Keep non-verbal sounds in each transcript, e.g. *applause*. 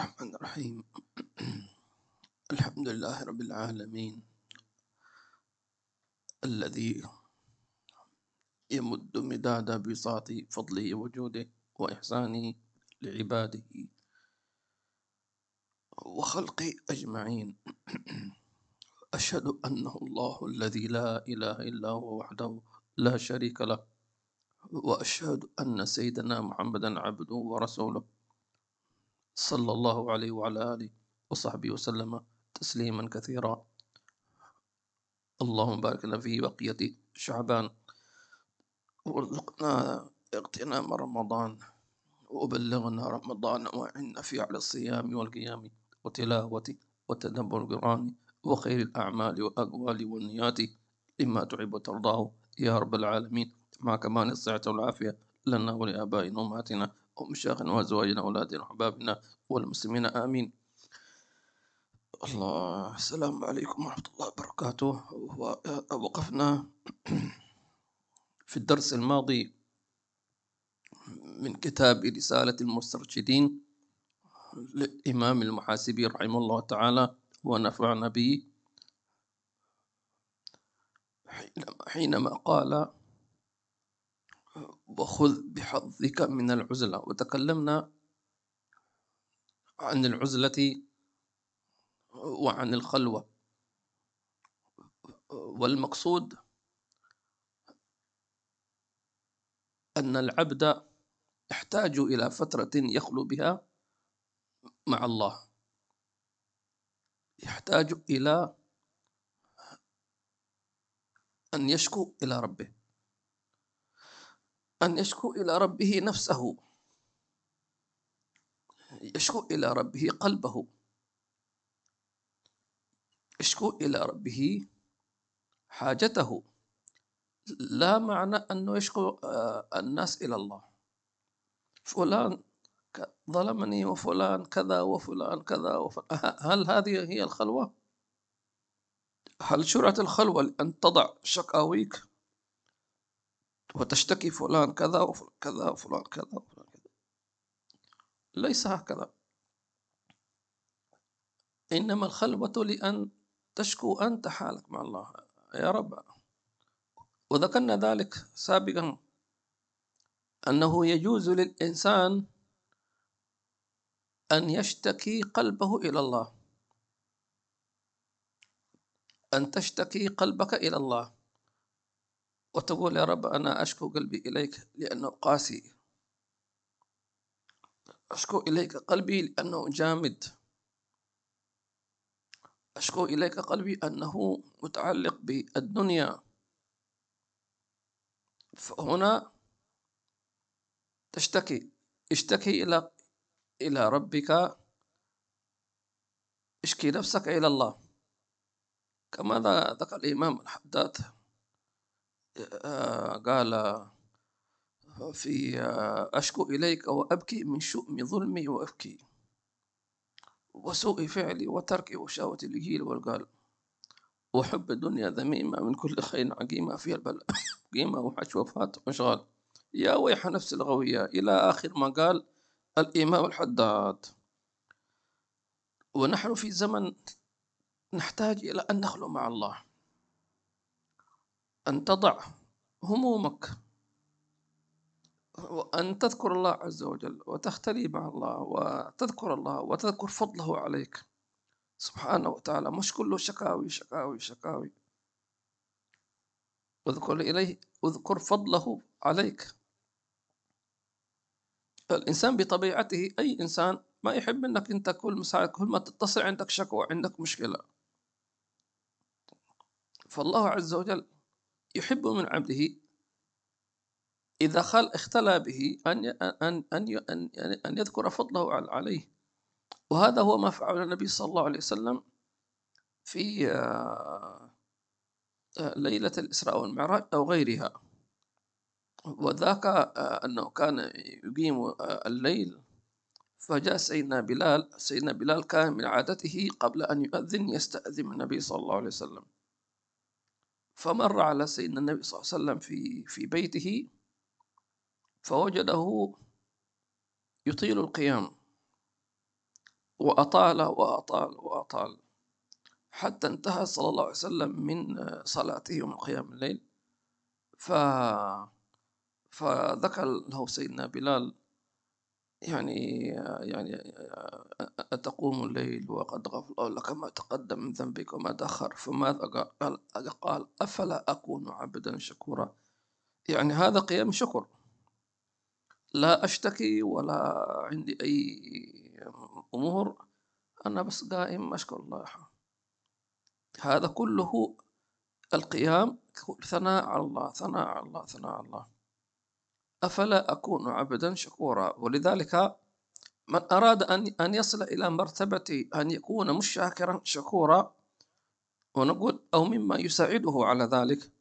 الرحمن الرحيم. *clears throat* الحمد لله رب العالمين. الذي يمد مداد بساط فضله وجوده وإحسانه لعباده وخلقه أجمعين. *clears throat* أشهد أنه الله الذي لا إله إلا هو وحده لا شريك له. وأشهد أن سيدنا محمدا عبده ورسوله. صلى الله عليه وعلى آله وصحبه وسلم تسليما كثيرا. اللهم بارك لنا في بقية شعبان. وارزقنا اغتنام رمضان. وبلغنا رمضان وعنا في على الصيام والقيام وتلاوة وتدبر القرآن وخير الأعمال والأقوال والنيات لما تحب وترضاه. يا رب العالمين. مع كمال الصحة والعافية لنا ولآبائنا وأمهاتنا. ومشايخنا وأزواجنا وأولادنا وأحبابنا والمسلمين؟ آمين. الله السلام عليكم ورحمة الله وبركاته. وقفنا في الدرس الماضي من كتاب رسالة المسترشدين للإمام المحاسبي رحمه الله تعالى ونفعنا به حينما قال وخذ بحظك من العزلة. وتكلمنا عن العزلة وعن الخلوة. والمقصود أن العبد يحتاج إلى فترة يخلو بها مع الله. يحتاج إلى أن يشكو إلى ربه. أن يشكو إلى ربه نفسه. يشكو إلى ربه قلبه. يشكو إلى ربه حاجته. لا معنى أنه يشكو آه، الناس إلى الله. فلان ظلمني وفلان كذا وفلان كذا وفلان هل هذه هي الخلوة؟ هل شرعت الخلوة لأن تضع شكاويك؟ وتشتكي فلان كذا وفلان كذا وفلان كذا وفلان كذا. ليس هكذا. إنما الخلوة لأن تشكو أنت حالك مع الله. يا رب. وذكرنا ذلك سابقا أنه يجوز للإنسان أن يشتكي قلبه إلى الله. أن تشتكي قلبك إلى الله. وتقول يا رب أنا أشكو قلبي إليك لأنه قاسي. أشكو إليك قلبي لأنه جامد. أشكو إليك قلبي أنه متعلق بالدنيا. فهنا تشتكي اشتكي إلى إلى ربك. اشكي نفسك إلى الله. كما ذكر الإمام الحداد قال في أشكو إليك وأبكي من شؤم ظلمي وأبكي وسوء فعلي وتركي وشهوة الجيل. والقال وحب الدنيا ذميمة من كل خير عقيمة فيها البلاء. *laughs* قيمة وحش وفاة وإشغال يا ويح نفس الغوية. إلى آخر ما قال الإمام الحداد. ونحن في زمن نحتاج إلى أن نخلو مع الله. أن تضع همومك وأن تذكر الله عز وجل وتختلي مع الله وتذكر الله وتذكر فضله عليك. سبحانه وتعالى مش كله شكاوي شكاوي شكاوي. اذكر إليه اذكر فضله عليك. الإنسان بطبيعته أي إنسان ما يحب أنك أنت كل مساعد كل ما تتصل عندك شكوى عندك مشكلة. فالله عز وجل يحب من عبده إذا خل اختلى به أن أن أن أن, أن يذكر فضله عليه. وهذا هو ما فعل النبي صلى الله عليه وسلم في آه، آه، ليلة الإسراء والمعراج أو غيرها. وذاك آه، أنه كان يقيم الليل فجاء سيدنا بلال سيدنا بلال كان من عادته قبل أن يؤذن يستأذن النبي صلى الله عليه وسلم. فمر على سيدنا النبي صلى الله عليه وسلم في في بيته فوجده يطيل القيام. وأطال وأطال وأطال. حتى انتهى صلى الله عليه وسلم من صلاته من قيام الليل. ف فذكر له سيدنا بلال يعني يعني أتقوم الليل وقد لك ما تقدم من ذنبك وما تأخر. فماذا قال قال أفلا أكون عبدا شكورا؟ يعني هذا قيام شكر. لا أشتكي ولا عندي أي أمور أنا بس قائم أشكر الله هذا كله القيام ثناء على الله ثناء على الله ثناء على الله. أفلا أكون عبدا شكورا؟ ولذلك من أراد أن أن يصل إلى مرتبة أن يكون مش شاكرا شكورا ونقول أو مما يساعده على ذلك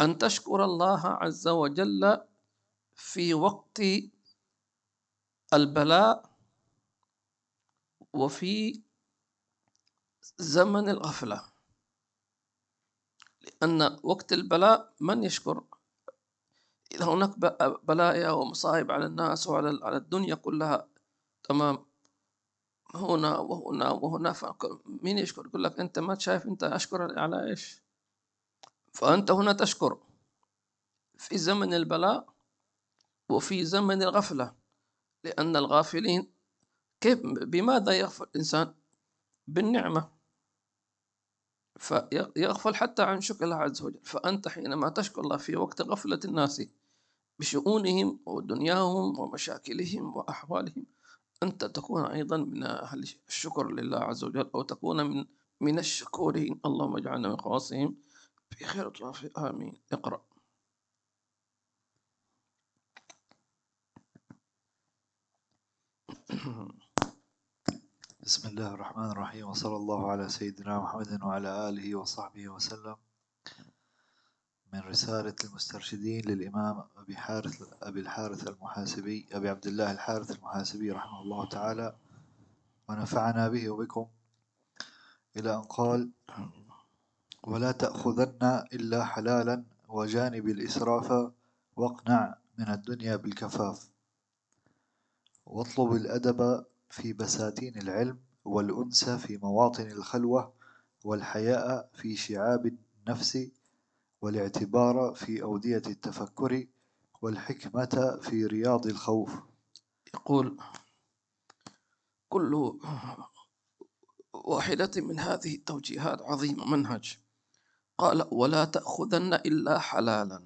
أن تشكر الله عز وجل في وقت البلاء وفي زمن الغفلة. لأن وقت البلاء من يشكر؟ إذا هناك بلايا ومصائب على الناس وعلى على الدنيا كلها تمام. هنا وهنا وهنا مين يشكر؟ يقول لك أنت ما شايف أنت أشكر على إيش؟ فأنت هنا تشكر. في زمن البلاء وفي زمن الغفلة. لأن الغافلين كيف بماذا يغفل الإنسان؟ بالنعمة. فيغفل حتى عن شكر الله عز وجل. فأنت حينما تشكر الله في وقت غفلة الناس بشؤونهم ودنياهم ومشاكلهم وأحوالهم أنت تكون أيضا من أهل الشكر لله عز وجل أو تكون من من الشكورين اللهم اجعلنا من خواصهم في خير الطرف آمين. اقرأ. بسم الله الرحمن الرحيم وصلى الله على سيدنا محمد وعلى آله وصحبه وسلم. من رسالة المسترشدين للإمام أبي حارث أبي الحارث المحاسبي أبي عبد الله الحارث المحاسبي رحمه الله تعالى ونفعنا به وبكم إلى أن قال ولا تأخذن إلا حلالا وجانب الإسراف واقنع من الدنيا بالكفاف. واطلب الأدب في بساتين العلم والأنس في مواطن الخلوة والحياء في شعاب النفس والاعتبار في أودية التفكر والحكمة في رياض الخوف. يقول كل واحدة من هذه التوجيهات عظيمة منهج. قال ولا تأخذن إلا حلالا.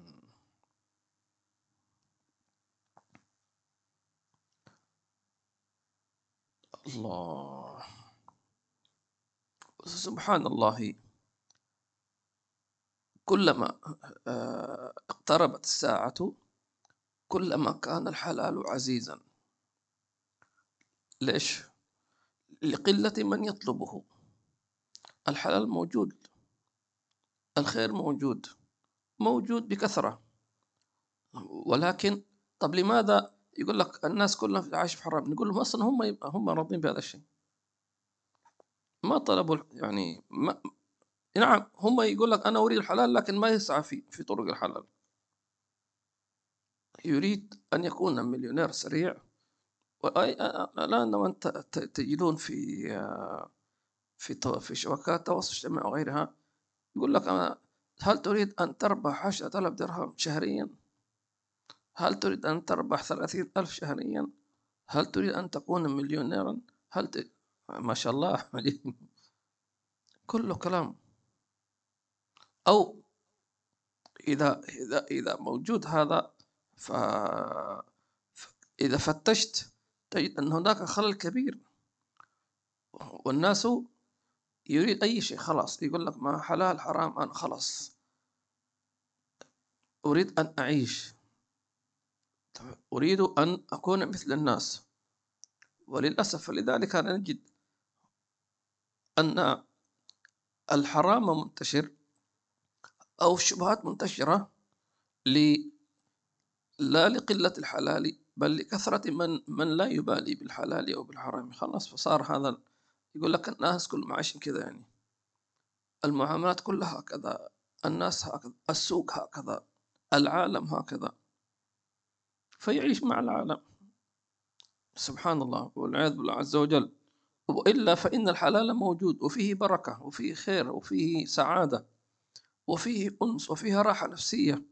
الله. سبحان الله. كلما آه، اقتربت الساعة كلما كان الحلال عزيزا. ليش؟ لقلة من يطلبه. الحلال موجود. الخير موجود. موجود بكثرة. ولكن طب لماذا؟ يقول لك الناس كلهم عايش في حرام. نقول لهم أصلا هم هم راضين بهذا الشيء. ما طلبوا يعني ما نعم هم يقول لك أنا أريد الحلال لكن ما يسعى في في طرق الحلال. يريد أن يكون مليونير سريع. الان وانت تجدون في في في شبكات التواصل الاجتماعي وغيرها. يقول لك أنا هل تريد أن تربح عشرة آلاف درهم شهريا؟ هل تريد أن تربح ثلاثين ألف شهريا؟ هل تريد أن تكون مليونيرا؟ هل ت... ما شاء الله *laughs* كله كلام. أو إذا إذا إذا موجود هذا ف... إذا فتشت تجد أن هناك خلل كبير. والناس يريد أي شيء خلاص يقول لك ما حلال حرام أنا خلاص. أريد أن أعيش. أريد أن أكون مثل الناس. وللأسف فلذلك نجد أن الحرام منتشر. أو الشبهات منتشرة ل لا لقلة الحلال بل لكثرة من من لا يبالي بالحلال أو بالحرام. خلاص فصار هذا يقول لك الناس كلهم عايشين كذا يعني. المعاملات كلها هكذا الناس هكذا السوق هكذا العالم هكذا. فيعيش مع العالم. سبحان الله والعياذ بالله عز وجل. وإلا فإن الحلال موجود وفيه بركة وفيه خير وفيه سعادة. وفيه أنس وفيه راحة نفسية.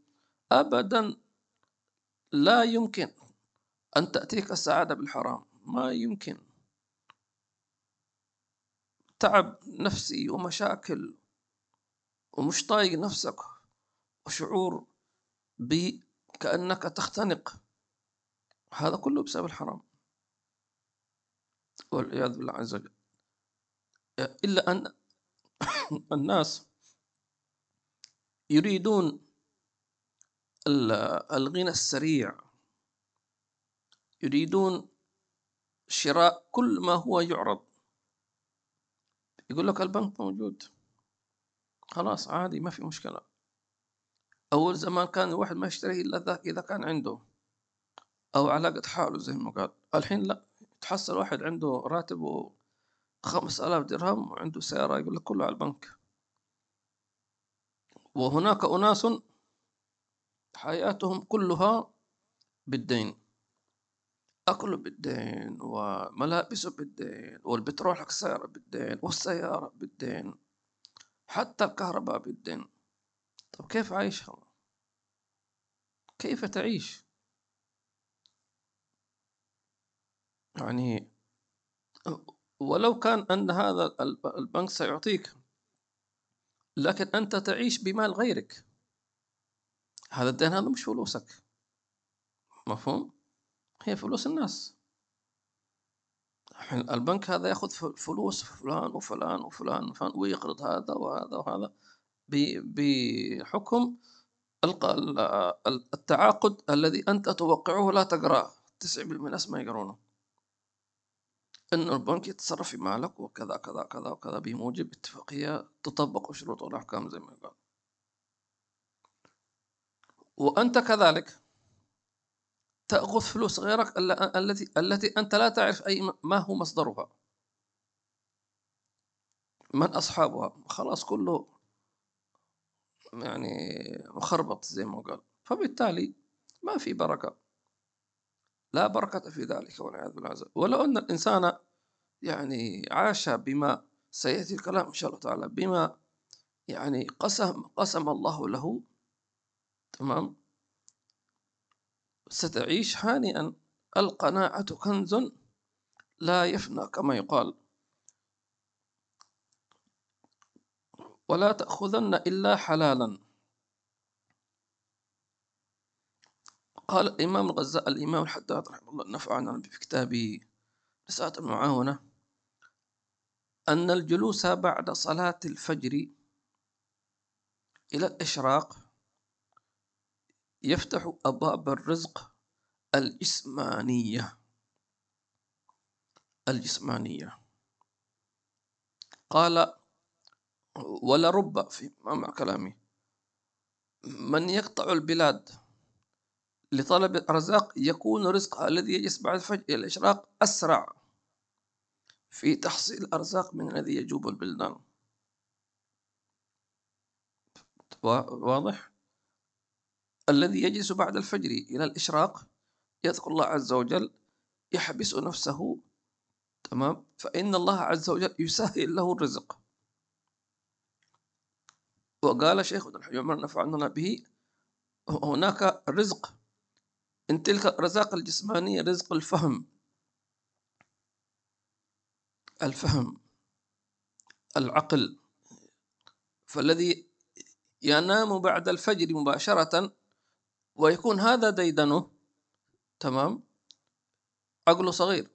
أبدا لا يمكن أن تأتيك السعادة بالحرام. ما يمكن. تعب نفسي ومشاكل ومش طايق نفسك وشعور بكأنك تختنق. هذا كله بسبب الحرام. والعياذ بالله عز وجل. إلا أن *coughs* الناس يريدون الغنى السريع. يريدون شراء كل ما هو يعرض. يقول لك البنك موجود. خلاص عادي ما في مشكلة. أول زمان كان الواحد ما يشتري إلا إذا كان عنده أو على قد حاله زي ما قال. الحين لا تحصل واحد عنده راتبه خمس آلاف درهم وعنده سيارة يقول لك كله على البنك. وهناك أناس حياتهم كلها بالدين أكله بالدين وملابسه بالدين والبترول حق السيارة بالدين والسيارة بالدين حتى الكهرباء بالدين طب كيف عايش هذا؟ كيف تعيش؟ يعني ولو كان أن هذا البنك سيعطيك لكن أنت تعيش بمال غيرك. هذا الدين هذا مش فلوسك. مفهوم؟ هي فلوس الناس. البنك هذا يأخذ فلوس فلان وفلان وفلان وفلان ويقرض هذا وهذا وهذا بحكم التعاقد الذي أنت توقعه لا تقرأه. 90% من الناس ما يقرونه. أن البنك يتصرف في مالك وكذا كذا كذا وكذا بموجب اتفاقية تطبق الشروط والأحكام زي ما قال. وأنت كذلك تأخذ فلوس غيرك التي التي أنت لا تعرف أي ما هو مصدرها. من أصحابها. خلاص كله يعني مخربط زي ما قال. فبالتالي ما في بركة. لا بركة في ذلك والعياذ بالله. ولو أن الإنسان يعني عاش بما سيأتي الكلام إن شاء الله تعالى بما يعني قسم قسم الله له تمام؟ ستعيش هانئا. القناعة كنز لا يفنى كما يقال. ولا تأخذن إلا حلالا. قال الإمام الغزاء الإمام الحداد رحمه الله نفعنا في كتابه رسالة المعاونة أن الجلوس بعد صلاة الفجر إلى الإشراق يفتح أبواب الرزق الجسمانية. الجسمانية. قال ولرب في مع كلامي من يقطع البلاد لطلب الأرزاق يكون رزقها الذي يجلس بعد الفجر إلى الإشراق أسرع. في تحصيل الأرزاق من الذي يجوب البلدان. واضح؟ الذي يجلس بعد الفجر إلى الإشراق يذكر الله عز وجل يحبس نفسه. تمام؟ فإن الله عز وجل يسهل له الرزق. وقال شيخ عمر نفعنا به هناك رزق إن تلك الرزاق الجسمانية رزق الفهم. الفهم العقل. فالذي ينام بعد الفجر مباشرة ويكون هذا ديدنه تمام؟ عقله صغير.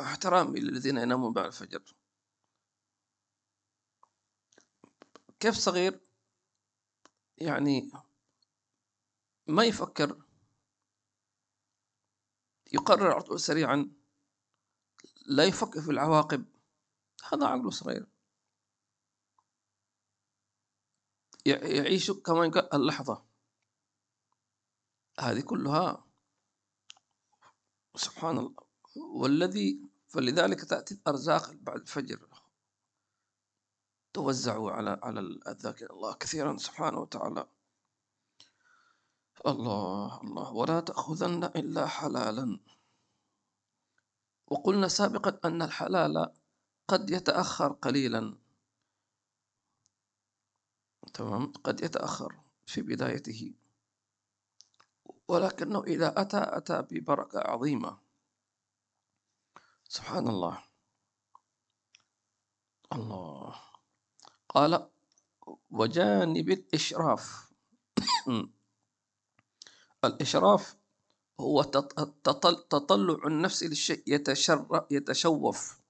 احترامي للذين ينامون بعد الفجر. كيف صغير؟ يعني ما يفكر. يقرر على طول سريعا لا يفكر في العواقب. هذا عقله صغير. يعيش كما يقال اللحظة. هذه كلها سبحان الله. والذي فلذلك تأتي الأرزاق بعد الفجر. توزع على على الذاكر الله كثيرا سبحانه وتعالى. الله الله. ولا تأخذن إلا حلالا. وقلنا سابقا أن الحلال قد يتأخر قليلا. تمام؟ قد يتأخر في بدايته. ولكنه إذا أتى أتى ببركة عظيمة. سبحان الله. الله. قال وجانب الإشراف. *coughs* الإشراف هو تطلع النفس للشيء يتشوف.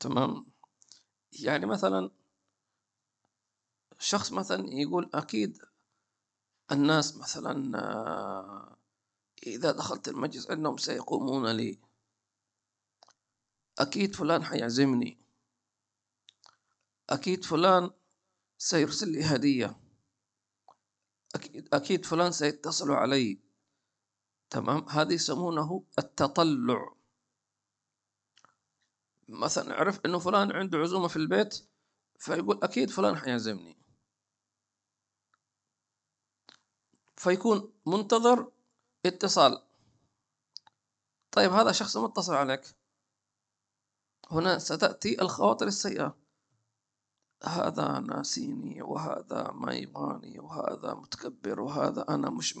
تمام؟ يعني مثلا شخص مثلا يقول أكيد الناس مثلا آه، إذا دخلت المجلس عندهم سيقومون لي. أكيد فلان حيعزمني. أكيد فلان سيرسل لي هدية. أكيد, أكيد فلان سيتصل علي. تمام؟ هذا يسمونه التطلع. مثلا عرف إنه فلان عنده عزومة في البيت فيقول أكيد فلان حيعزمني. فيكون منتظر اتصال. طيب هذا شخص متصل عليك. هنا ستأتي الخواطر السيئة. هذا ناسيني وهذا ما يبغاني وهذا متكبر وهذا أنا مش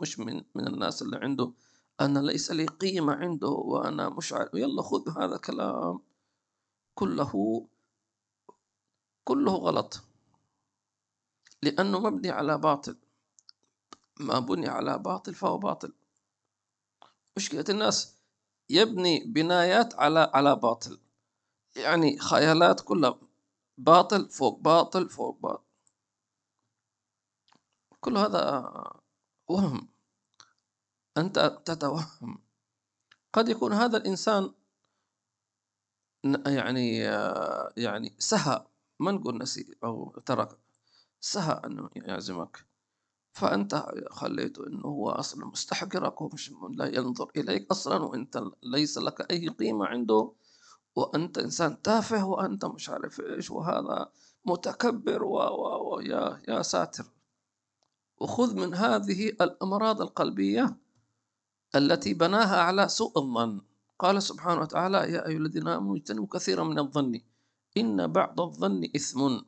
مش من من الناس اللي عنده أنا ليس لي قيمة عنده وأنا مش عارف يلا خذ هذا كلام كله كله غلط. لأنه مبني على باطل. ما بني على باطل فهو باطل. مشكلة الناس يبني بنايات على على باطل. يعني خيالات كلها باطل فوق باطل فوق باطل. كل هذا وهم. أنت تتوهم. قد يكون هذا الإنسان يعني يعني سهى. ما نقول نسي أو ترك. سهى أنه يعزمك. فأنت خليته أنه هو أصلا مستحقرك ومش لا ينظر إليك أصلا وأنت ليس لك أي قيمة عنده. وأنت إنسان تافه وأنت مش عارف إيش وهذا متكبر و, و, و يا يا ساتر. وخذ من هذه الأمراض القلبية التي بناها على سوء الظن. قال سبحانه وتعالى يا أيها الذين آمنوا اجتنبوا كثيرا من الظن. إن بعض الظن إثم.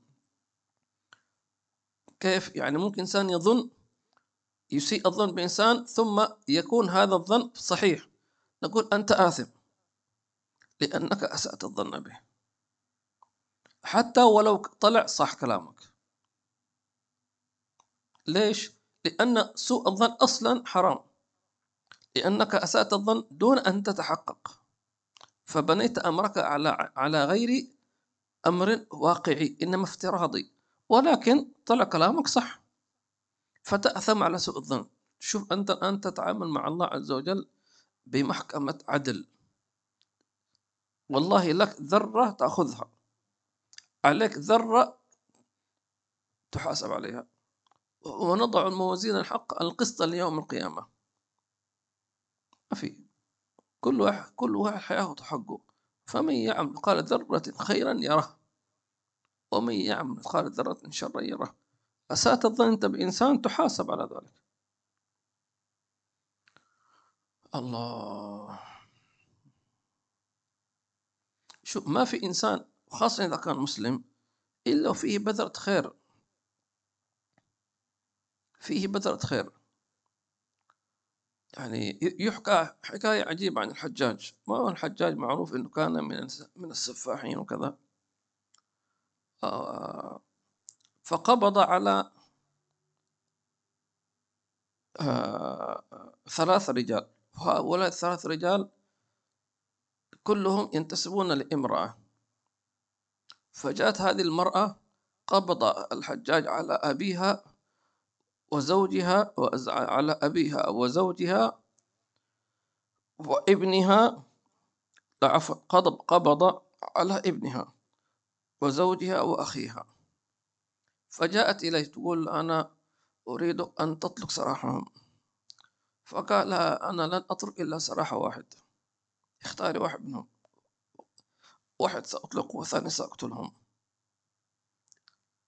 كيف؟ يعني ممكن إنسان يظن يسيء الظن بإنسان ثم يكون هذا الظن صحيح. نقول أنت آثم. لأنك أسأت الظن به. حتى ولو طلع صح كلامك. ليش؟ لأن سوء الظن أصلا حرام. لأنك أسأت الظن دون أن تتحقق. فبنيت أمرك على على غير أمر واقعي إنما افتراضي. ولكن طلع كلامك صح. فتأثم على سوء الظن. شوف أنت الآن تتعامل مع الله عز وجل بمحكمة عدل. والله لك ذرة تأخذها. عليك ذرة تحاسب عليها. ونضع الموازين الحق القسط ليوم القيامة. ما في. كل واحد كل واحد حياخذ حقه. فمن يعمل مثقال ذرة خيرا يره. ومن يعمل مثقال ذرة شرا يره. أساءت الظن أنت بإنسان تحاسب على ذلك. الله. شو ما في إنسان خاصة إذا كان مسلم إلا وفيه بذرة خير. فيه بذرة خير. يعني يحكى حكاية عجيبة عن الحجاج. ما هو الحجاج معروف أنه كان من من السفاحين وكذا؟ آه، فقبض على آه، ثلاث رجال. وهؤلاء الثلاث رجال كلهم ينتسبون لامرأة. فجاءت هذه المرأة قبض الحجاج على أبيها وزوجها على أبيها وزوجها وابنها عفوا قبض قبض على ابنها وزوجها وأخيها. فجاءت إليه تقول أنا أريد أن تطلق سراحهم. فقال أنا لن أترك إلا سراح واحد. اختاري واحد منهم. واحد سأطلقه والثاني سأقتلهم.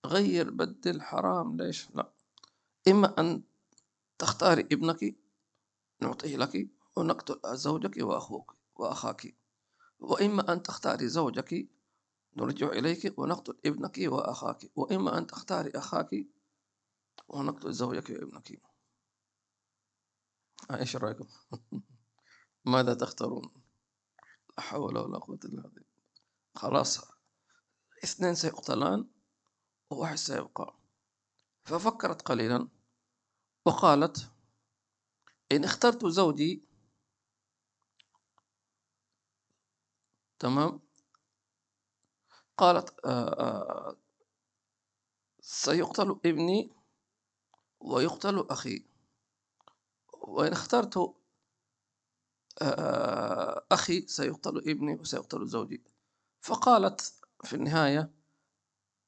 غير بدل حرام ليش؟ لا. إما أن تختاري ابنك نعطيه لك ونقتل زوجك وأخوك وأخاك. وإما أن تختاري زوجك نرجع إليك ونقتل ابنك وأخاك. وإما أن تختاري أخاك ونقتل زوجك وابنك. إيش رأيكم؟ *laughs* ماذا تختارون؟ حول ولا قوة إلا بالله. خلاص. اثنين سيقتلان وواحد سيبقى. ففكرت قليلا وقالت إن اخترت زوجي تمام؟ قالت آآ آآ سيقتل ابني ويقتل أخي. وإن اخترت أخي سيقتل ابني وسيقتل زوجي. فقالت في النهاية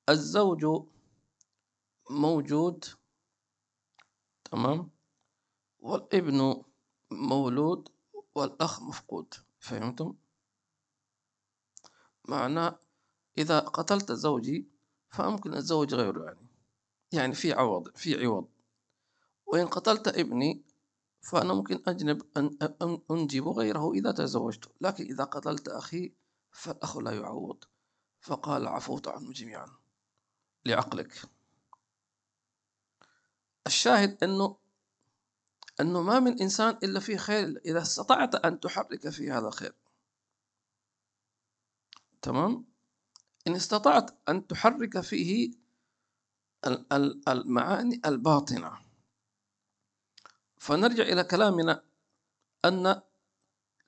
الزوج موجود تمام؟ والابن مولود والأخ مفقود فهمتم؟ معناه إذا قتلت زوجي فممكن الزوج غيره يعني. يعني في عوض في عوض. وإن قتلت ابني فأنا ممكن أجنب أن أنجب غيره إذا تزوجت لكن إذا قتلت أخي فالأخ لا يعوض. فقال عفوت عنهم جميعا. لعقلك. الشاهد أنه أنه ما من إنسان إلا فيه خير إذا استطعت أن تحرك في هذا الخير. تمام؟ إن استطعت أن تحرك فيه المعاني الباطنة. فنرجع إلى كلامنا أن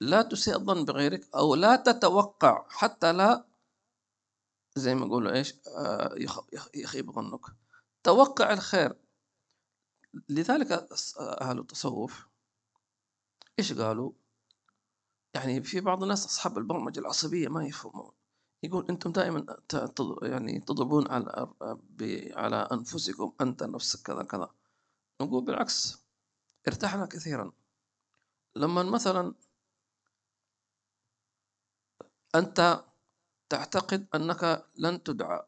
لا تسيء الظن بغيرك أو لا تتوقع حتى لا زي ما يقولوا إيش؟ آه، يخيب ظنك. توقع الخير. لذلك أهل التصوف إيش قالوا؟ يعني في بعض الناس أصحاب البرمجة العصبية ما يفهمون. يقول أنتم دائما يعني تضربون على على أنفسكم أنت نفسك كذا كذا. نقول بالعكس. ارتحنا كثيرا. لما مثلا أنت تعتقد أنك لن تدعى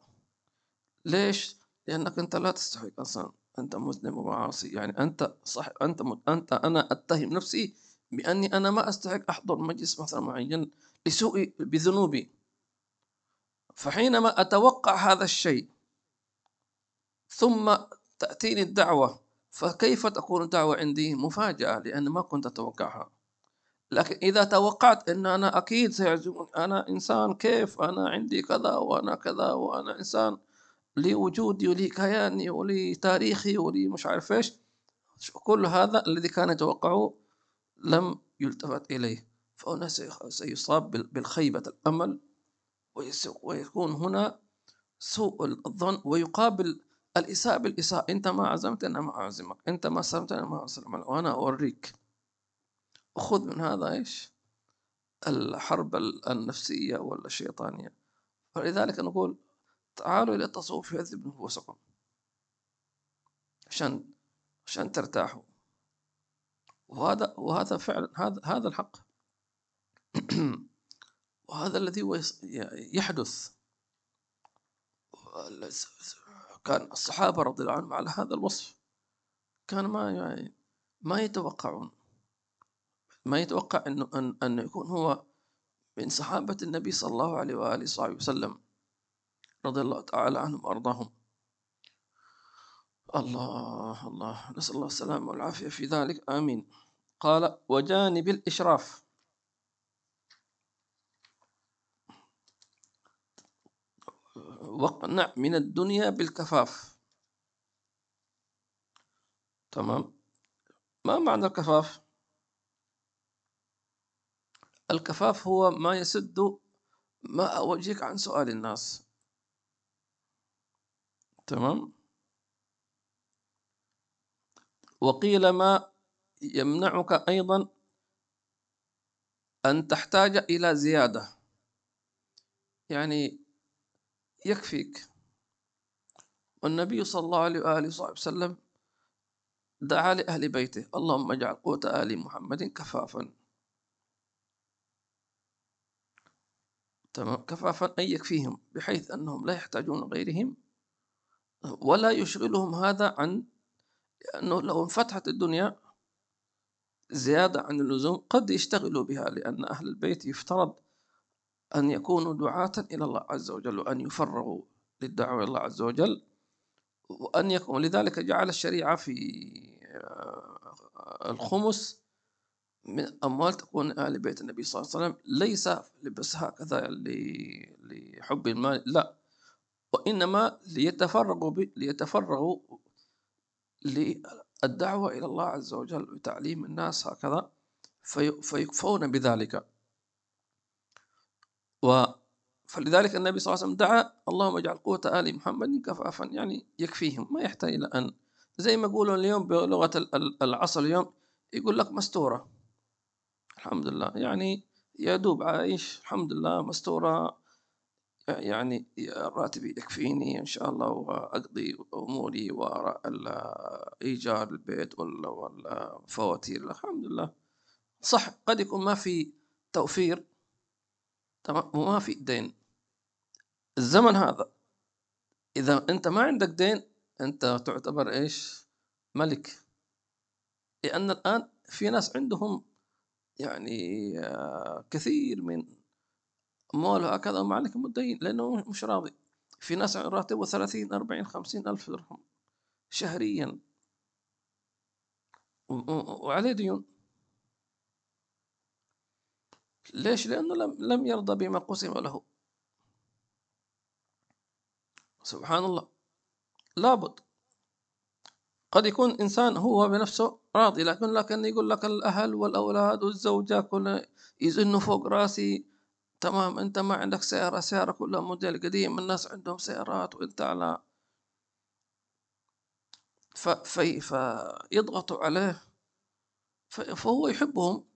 ليش؟ لأنك أنت لا تستحق أصلا. أنت مسلم وعاصي يعني أنت صح أنت أنت أنا أتهم نفسي بأني أنا ما أستحق أحضر مجلس مثلا معين لسوء بذنوبي. فحينما أتوقع هذا الشيء ثم تأتيني الدعوة فكيف تكون الدعوة عندي مفاجأة لأن ما كنت أتوقعها؟ لكن إذا توقعت أن أنا أكيد سيعزمون أنا إنسان كيف؟ أنا عندي كذا وأنا كذا وأنا إنسان لي وجودي ولي كياني ولي تاريخي ولي مش عارف إيش. كل هذا الذي كان يتوقعه لم يلتفت إليه. فهنا سيصاب بالخيبة الأمل ويكون هنا سوء الظن ويقابل الإساءة بالإساءة. أنت ما عزمت أنا ما أعزمك. أنت ما سلمت أنا ما أسلم وأنا أوريك. وخذ من هذا إيش؟ الحرب النفسية ولا الشيطانية فلذلك نقول تعالوا إلى التصوف يهذب نفوسكم عشان عشان ترتاحوا. وهذا وهذا فعلا هذا هذا الحق. *clears throat* وهذا الذي يحدث. كان الصحابة رضي الله عنهم على هذا الوصف. كان ما يعني ما يتوقعون ما يتوقع إنه أن أن يكون هو من صحابة النبي صلى الله عليه وآله وصحبه وسلم رضي الله تعالى عنهم وأرضاهم. الله الله نسأل الله السلامة والعافية في ذلك. آمين. قال وجانب الإشراف. واقنع من الدنيا بالكفاف. تمام؟ ما معنى الكفاف؟ الكفاف هو ما يسد ما وجهك عن سؤال الناس. تمام؟ وقيل ما يمنعك أيضا أن تحتاج إلى زيادة. يعني يكفيك. والنبي صلى الله عليه وآله وصحبه وسلم دعا لأهل بيته. اللهم اجعل قوت آل محمد كفافا. تمام. كفافا أي يكفيهم بحيث أنهم لا يحتاجون غيرهم ولا يشغلهم هذا عن لأنه لو انفتحت الدنيا زيادة عن اللزوم قد يشتغلوا بها لأن أهل البيت يفترض أن يكونوا دعاة إلى الله عز وجل وأن يفرغوا للدعوة إلى الله عز وجل وأن يكون لذلك جعل الشريعة في آه، الخمس من أموال تكون آل بيت النبي صلى الله عليه وسلم. ليس بس هكذا لحب المال لا. وإنما ليتفرغوا ليتفرغوا للدعوة إلى الله عز وجل وتعليم الناس هكذا فيكفون بذلك. و فلذلك النبي صلى الله عليه وسلم دعا اللهم اجعل قوة آل محمد كفافا يعني يكفيهم ما يحتاج إلى أن زي ما يقولون اليوم بلغة العصر اليوم يقول لك مستورة. الحمد لله يعني يا دوب عايش الحمد لله مستورة يعني راتبي يكفيني إن شاء الله وأقضي أموري وإيجار البيت ولا ولا فواتير الحمد لله صح قد يكون ما في توفير تمام؟ وما في دين. الزمن هذا إذا أنت ما عندك دين أنت تعتبر إيش؟ ملك. لأن الآن في ناس عندهم يعني آه، كثير من أموال هكذا ومع ذلك مدين لأنه مش راضي. في ناس راتبه ثلاثين أربعين خمسين ألف درهم شهريا. وعليه ديون. ليش؟ لأنه لم لم يرضى بما قسم له. سبحان الله. لابد. قد يكون إنسان هو بنفسه راضي لكن لكن يقول لك الأهل والأولاد والزوجة كلها يزنوا فوق راسي. تمام أنت ما عندك سيارة سيارة كلها موديل قديم الناس عندهم سيارات وأنت على. في فيضغطوا عليه. فهو يحبهم.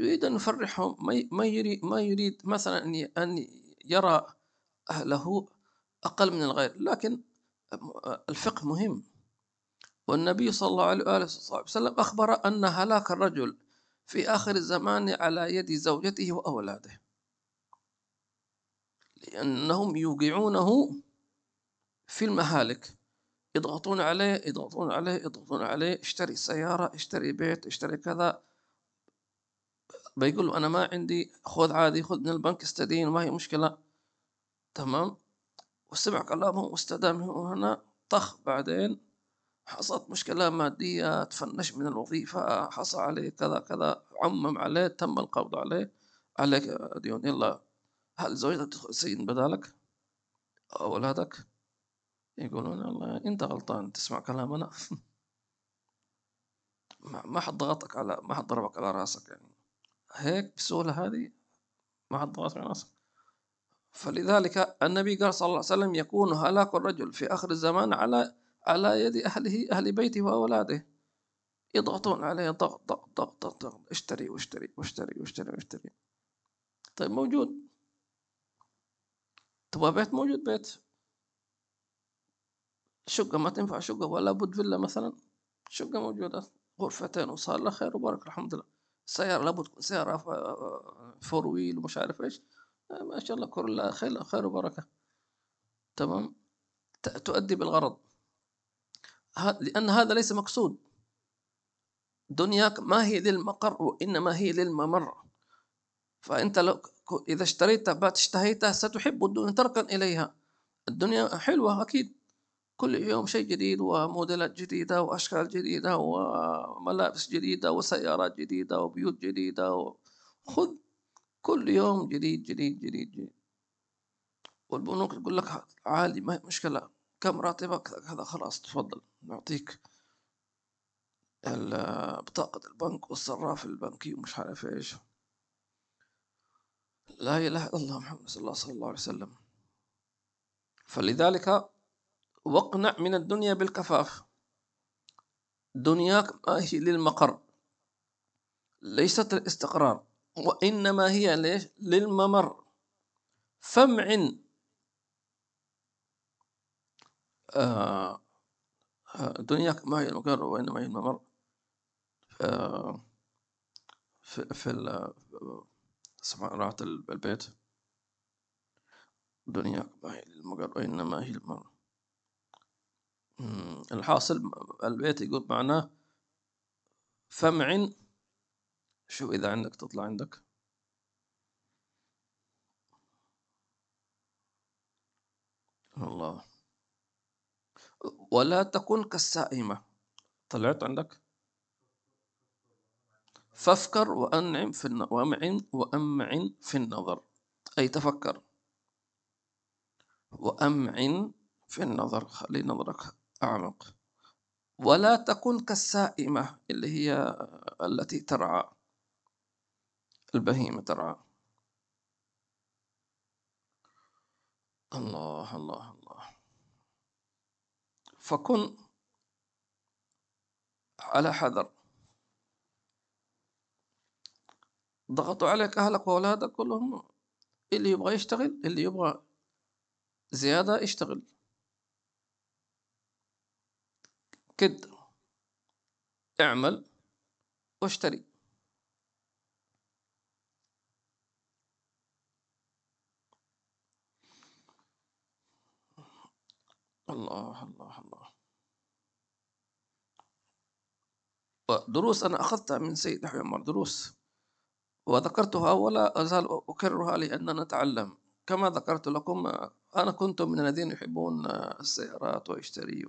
يريد أن يفرحهم ما يريد ما يريد مثلا أن يرى أهله أقل من الغير. لكن الفقه مهم. والنبي صلى الله عليه وآله وسلم أخبر أن هلاك الرجل في آخر الزمان على يد زوجته وأولاده. لأنهم يوقعونه في المهالك. يضغطون عليه يضغطون عليه يضغطون عليه اشتري سيارة اشتري بيت اشتري كذا. بيقول له أنا ما عندي خذ عادي خذ من البنك استدين ما هي مشكلة. تمام؟ وسمع كلامهم واستدام هنا طخ. بعدين حصلت مشكلة مادية تفنش من الوظيفة حصل عليه كذا كذا عمم عليه تم القبض عليه. عليك ديون يلا. هل زوجتك السجن بدالك؟ أو أولادك؟ يقولون والله أنت غلطان تسمع كلامنا؟ *laughs* ما حد ضغطك على ما حد ضربك على راسك يعني. هيك بسهولة هذه؟ ما حد ضغطك على فلذلك النبي قال صلى الله عليه وسلم يكون هلاك الرجل في آخر الزمان على على يد أهله أهل بيته وأولاده. يضغطون عليه ضغط ضغط ضغط ضغط, ضغط. اشتري واشتري واشتري واشتري واشتري. طيب موجود. تبغى بيت؟ موجود بيت. شقة ما تنفع شقة ولا بد فيلا مثلا. شقة موجودة. غرفتين وصار له خير وبركة الحمد لله. سيارة لابد سيارة فور ويل ومش عارف إيش. ما شاء الله كل خير خير وبركة. تمام؟ تؤدي بالغرض. لأن هذا ليس مقصود. دنياك ما هي للمقر وإنما هي للممر. فأنت لو إذا اشتريت بعد اشتهيتها ستحب الدنيا تركا إليها. الدنيا حلوة أكيد. كل يوم شيء جديد وموديلات جديدة وأشكال جديدة وملابس جديدة وسيارات جديدة وبيوت جديدة خذ كل يوم جديد جديد جديد, جديد. والبنوك تقول لك عادي ما هي مشكلة. كم راتبك؟ هذا خلاص تفضل. نعطيك بطاقة البنك والصراف البنكي ومش عارف إيش. لا إله إلا الله محمد صلى الله, صلى الله عليه وسلم. فلذلك واقنع من الدنيا بالكفاف. دنياك ما هي للمقر. ليست الاستقرار. وإنما هي ليش؟ للممر. فمعن آه دنياك ما هي المقر وإنما هي الممر. آه في, في البيت. دنياك ما هي المقر وإنما هي الممر. الحاصل البيت يقول معناه فمع شوف إذا عندك تطلع عندك. الله. ولا تكن كالسائمة. طلعت عندك؟ فافكر وأنعم في النظر وأمعن وأمعن في النظر. أي تفكر. وأمعن في النظر. خلي نظرك أعمق. ولا تكن كالسائمة اللي هي التي ترعى البهيمة ترعى. الله الله الله. فكن على حذر. ضغطوا عليك أهلك وأولادك كلهم. اللي يبغى يشتغل اللي يبغى زيادة يشتغل. كد اعمل واشتري. الله الله الله. دروس أنا أخذتها من سيد يحيى عمر دروس. وذكرتها ولا أزال أكررها لأننا نتعلم. كما ذكرت لكم أنا كنت من الذين يحبون السيارات ويشتري.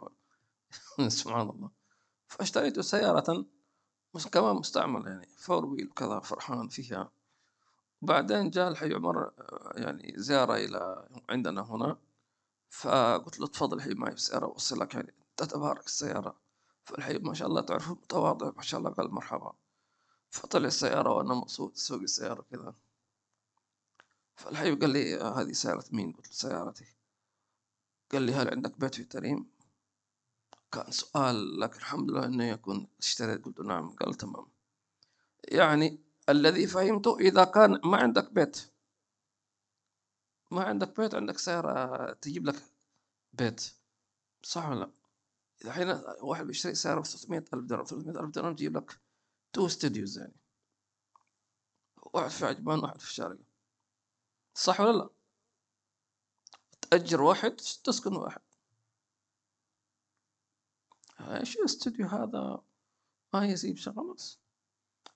*laughs* سبحان الله. فاشتريت سيارة كمان مستعمل يعني فور ويل وكذا فرحان فيها. بعدين جاء الحي عمر يعني زيارة إلى عندنا هنا. فقلت له تفضل الحين معي السيارة أوصلك يعني. تتبارك السيارة. فالحي ما شاء الله تعرف متواضع ما شاء الله قال مرحبا. فطلع السيارة وأنا مبسوط أسوق السيارة كذا. فالحبيب قال لي هذه سيارة مين؟ قلت له سيارتي. قال لي هل عندك بيت في تريم؟ كان سؤال لكن الحمد لله إنه يكون اشتريت. قلت نعم قال تمام. يعني الذي فهمته إذا كان ما عندك بيت ما عندك بيت عندك سيارة تجيب لك بيت صح ولا لا؟ إذا حين واحد بيشتري سيارة ب 300 ألف درهم 300 ألف درهم تجيب لك two studios يعني. واحد في عجمان واحد في الشارقة صح ولا لا؟ تأجر واحد تسكن واحد. إيش الاستوديو هذا؟ ما يزيد خلاص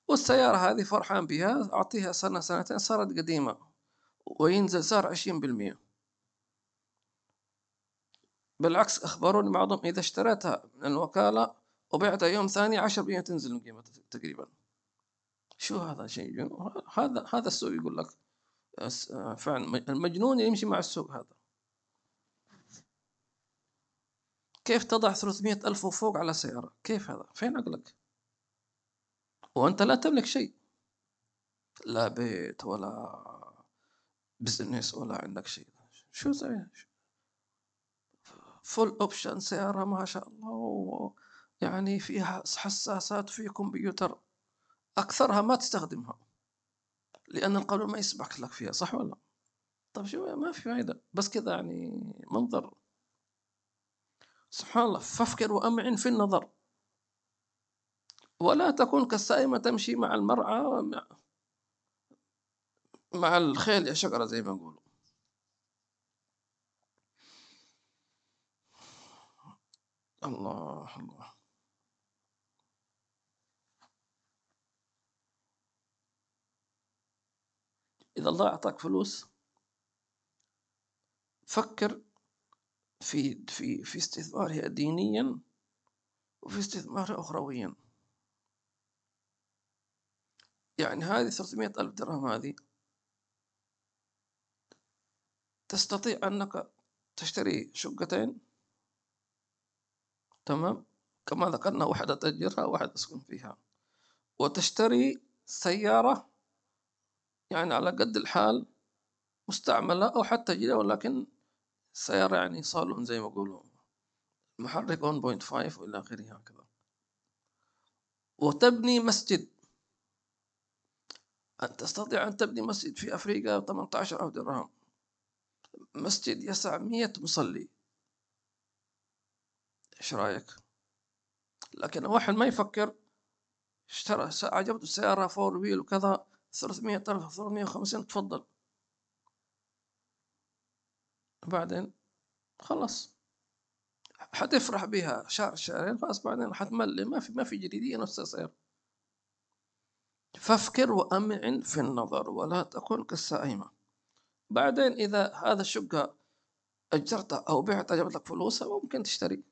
والسيارة هذه فرحان بها أعطيها سنة سنتين صارت قديمة. وينزل صار عشرين بالمية. بالعكس أخبروني بعضهم إذا اشتريتها من الوكالة وبعتها يوم ثاني عشر بالمية تنزل من قيمتها تقريبا. شو هذا شيء؟ هذا هذا السوق يقول لك فعلا المجنون يمشي مع السوق هذا. كيف تضع 300 ألف وفوق على سيارة كيف هذا؟ فين عقلك؟ وأنت لا تملك شيء. لا بيت ولا business ولا عندك شيء. شو زي full option سيارة ما شاء الله. يعني فيها حساسات وفي كمبيوتر. أكثرها ما تستخدمها. لأن القانون ما يسمح لك فيها صح ولا طيب شو ما في فايدة. بس كذا يعني منظر. سبحان الله فافكر وأمعن في النظر. ولا تكون كالسائمة تمشي مع المرعى مع, مع الخيل يا شجرة زي ما يقولوا. الله الله. إذا الله أعطاك فلوس فكر في في في استثمارها دينيا وفي استثمارها أخرويا. يعني هذه 300 ألف درهم هذه تستطيع أنك تشتري شقتين تمام؟ كما ذكرنا واحدة تأجرها وواحدة تسكن فيها. وتشتري سيارة يعني على قد الحال مستعملة أو حتى جديدة ولكن سيارة يعني صالون زي ما يقولوا محرك 1.5 وإلى آخره هكذا. وتبني مسجد. أن تستطيع أن تبني مسجد في أفريقيا 18 ألف درهم. مسجد يسع 100 مصلي. إيش رأيك؟ لكن واحد ما يفكر. اشترى عجبته سيارة فور ويل وكذا. 300 ألف 350 تفضل. بعدين خلاص حتفرح بها شهر شهرين خلاص بعدين حتمل ما في ما في جديدية السيارة فافكر وأمعن في النظر ولا تكن كالسائمة بعدين إذا هذا الشقة أجرته أو بعته جابت لك فلوسها ممكن تشتري.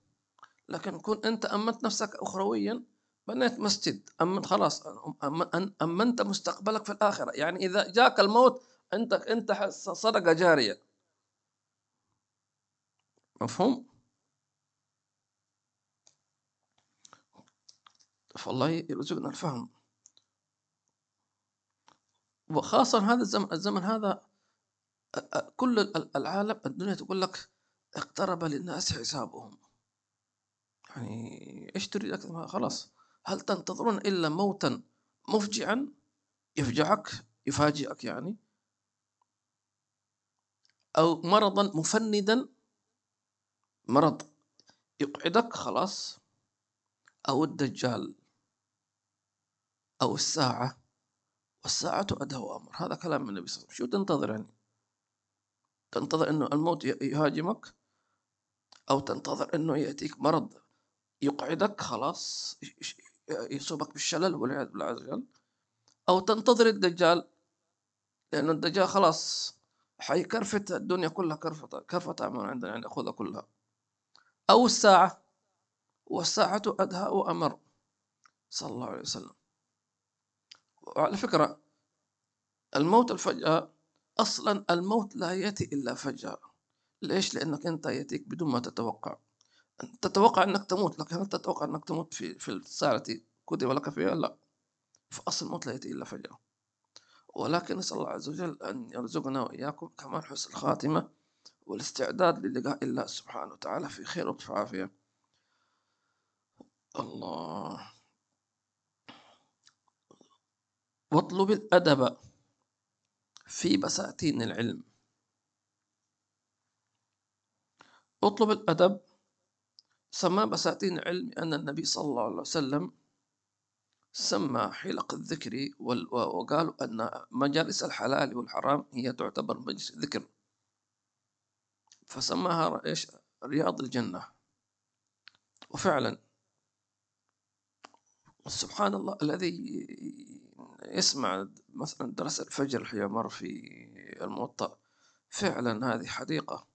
لكن كن أنت أمنت نفسك أخرويا بنيت مسجد. أمن خلاص أمن أمنت مستقبلك في الآخرة. يعني إذا جاك الموت أنت أنت صدقة جارية. مفهوم؟ فالله يرزقنا الفهم. وخاصة هذا الزمن الزمن هذا كل العالم الدنيا تقول لك اقترب للناس حسابهم. يعني إيش تريد أكثر؟ خلاص. هل تنتظرون إلا موتا مفجعا يفجعك يفاجئك يعني؟ أو مرضا مفندا مرض يقعدك خلاص أو الدجال أو الساعة والساعة اداه أمر. هذا كلام النبي صلى الله عليه وسلم. شو تنتظر يعني؟ تنتظر إنه الموت يهاجمك؟ أو تنتظر إنه يأتيك مرض يقعدك خلاص يصيبك بالشلل والعياذ بالله عز وجل؟ أو تنتظر الدجال؟ لأنه الدجال خلاص حيكرفت الدنيا كلها كرفة كرفة من عندنا يعني ياخذها كلها. أو الساعة والساعة أدهى وأمر. صلى الله عليه وسلم. وعلى فكرة الموت الفجأة أصلا الموت لا يأتي إلا فجأة ليش؟ لأنك أنت يأتيك بدون ما تتوقع. تتوقع أنك تموت لكن هل تتوقع أنك تموت في في الساعة التي كتب لك فيها؟ لا. فأصل الموت لا يأتي إلا فجأة ولكن نسأل الله عز وجل أن يرزقنا وإياكم كمال حسن الخاتمة والاستعداد للقاء الله سبحانه وتعالى في خير وفي عافية. الله. واطلب الأدب في بساتين العلم. اطلب الأدب سمى بساتين العلم أن النبي صلى الله عليه وسلم سمى حلق الذكر وقالوا أن مجالس الحلال والحرام هي تعتبر مجلس ذكر فسماها إيش؟ رياض الجنة. وفعلا سبحان الله الذي يسمع مثلا درس الفجر حين مر في الموطأ فعلا هذه حديقة.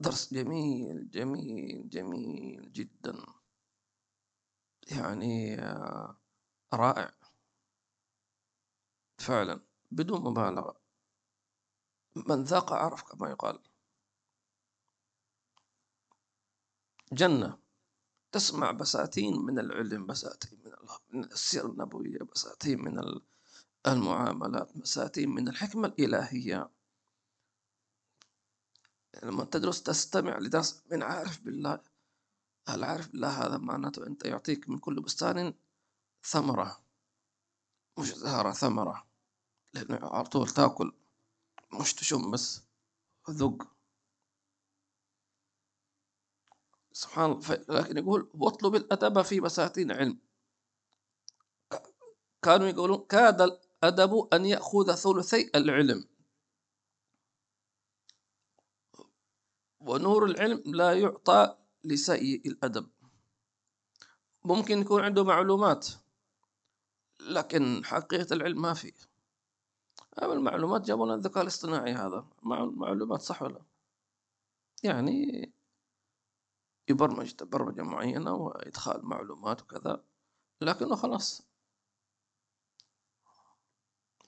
درس جميل جميل جميل جدا. يعني رائع. فعلا بدون مبالغة. من ذاق عرف كما يقال. جنة تسمع بساتين من العلم بساتين من من السيرة النبوية بساتين من المعاملات بساتين من الحكمة الإلهية. لما تدرس تستمع لدرس من عارف بالله العارف بالله هذا معناته أنت يعطيك من كل بستان ثمرة مش زهرة ثمرة لأنه على طول تأكل. مش تشم بس ذق سبحان الله لكن يقول واطلب الأدب في بساتين علم. كانوا يقولون كاد الأدب أن يأخذ ثلثي العلم. ونور العلم لا يعطى لسيء الأدب. ممكن يكون عنده معلومات لكن حقيقة العلم ما فيه. أما المعلومات جابوا لنا الذكاء الاصطناعي هذا. معلومات صح ولا؟ يعني يبرمج برمجة معينة وإدخال معلومات وكذا. لكنه خلاص.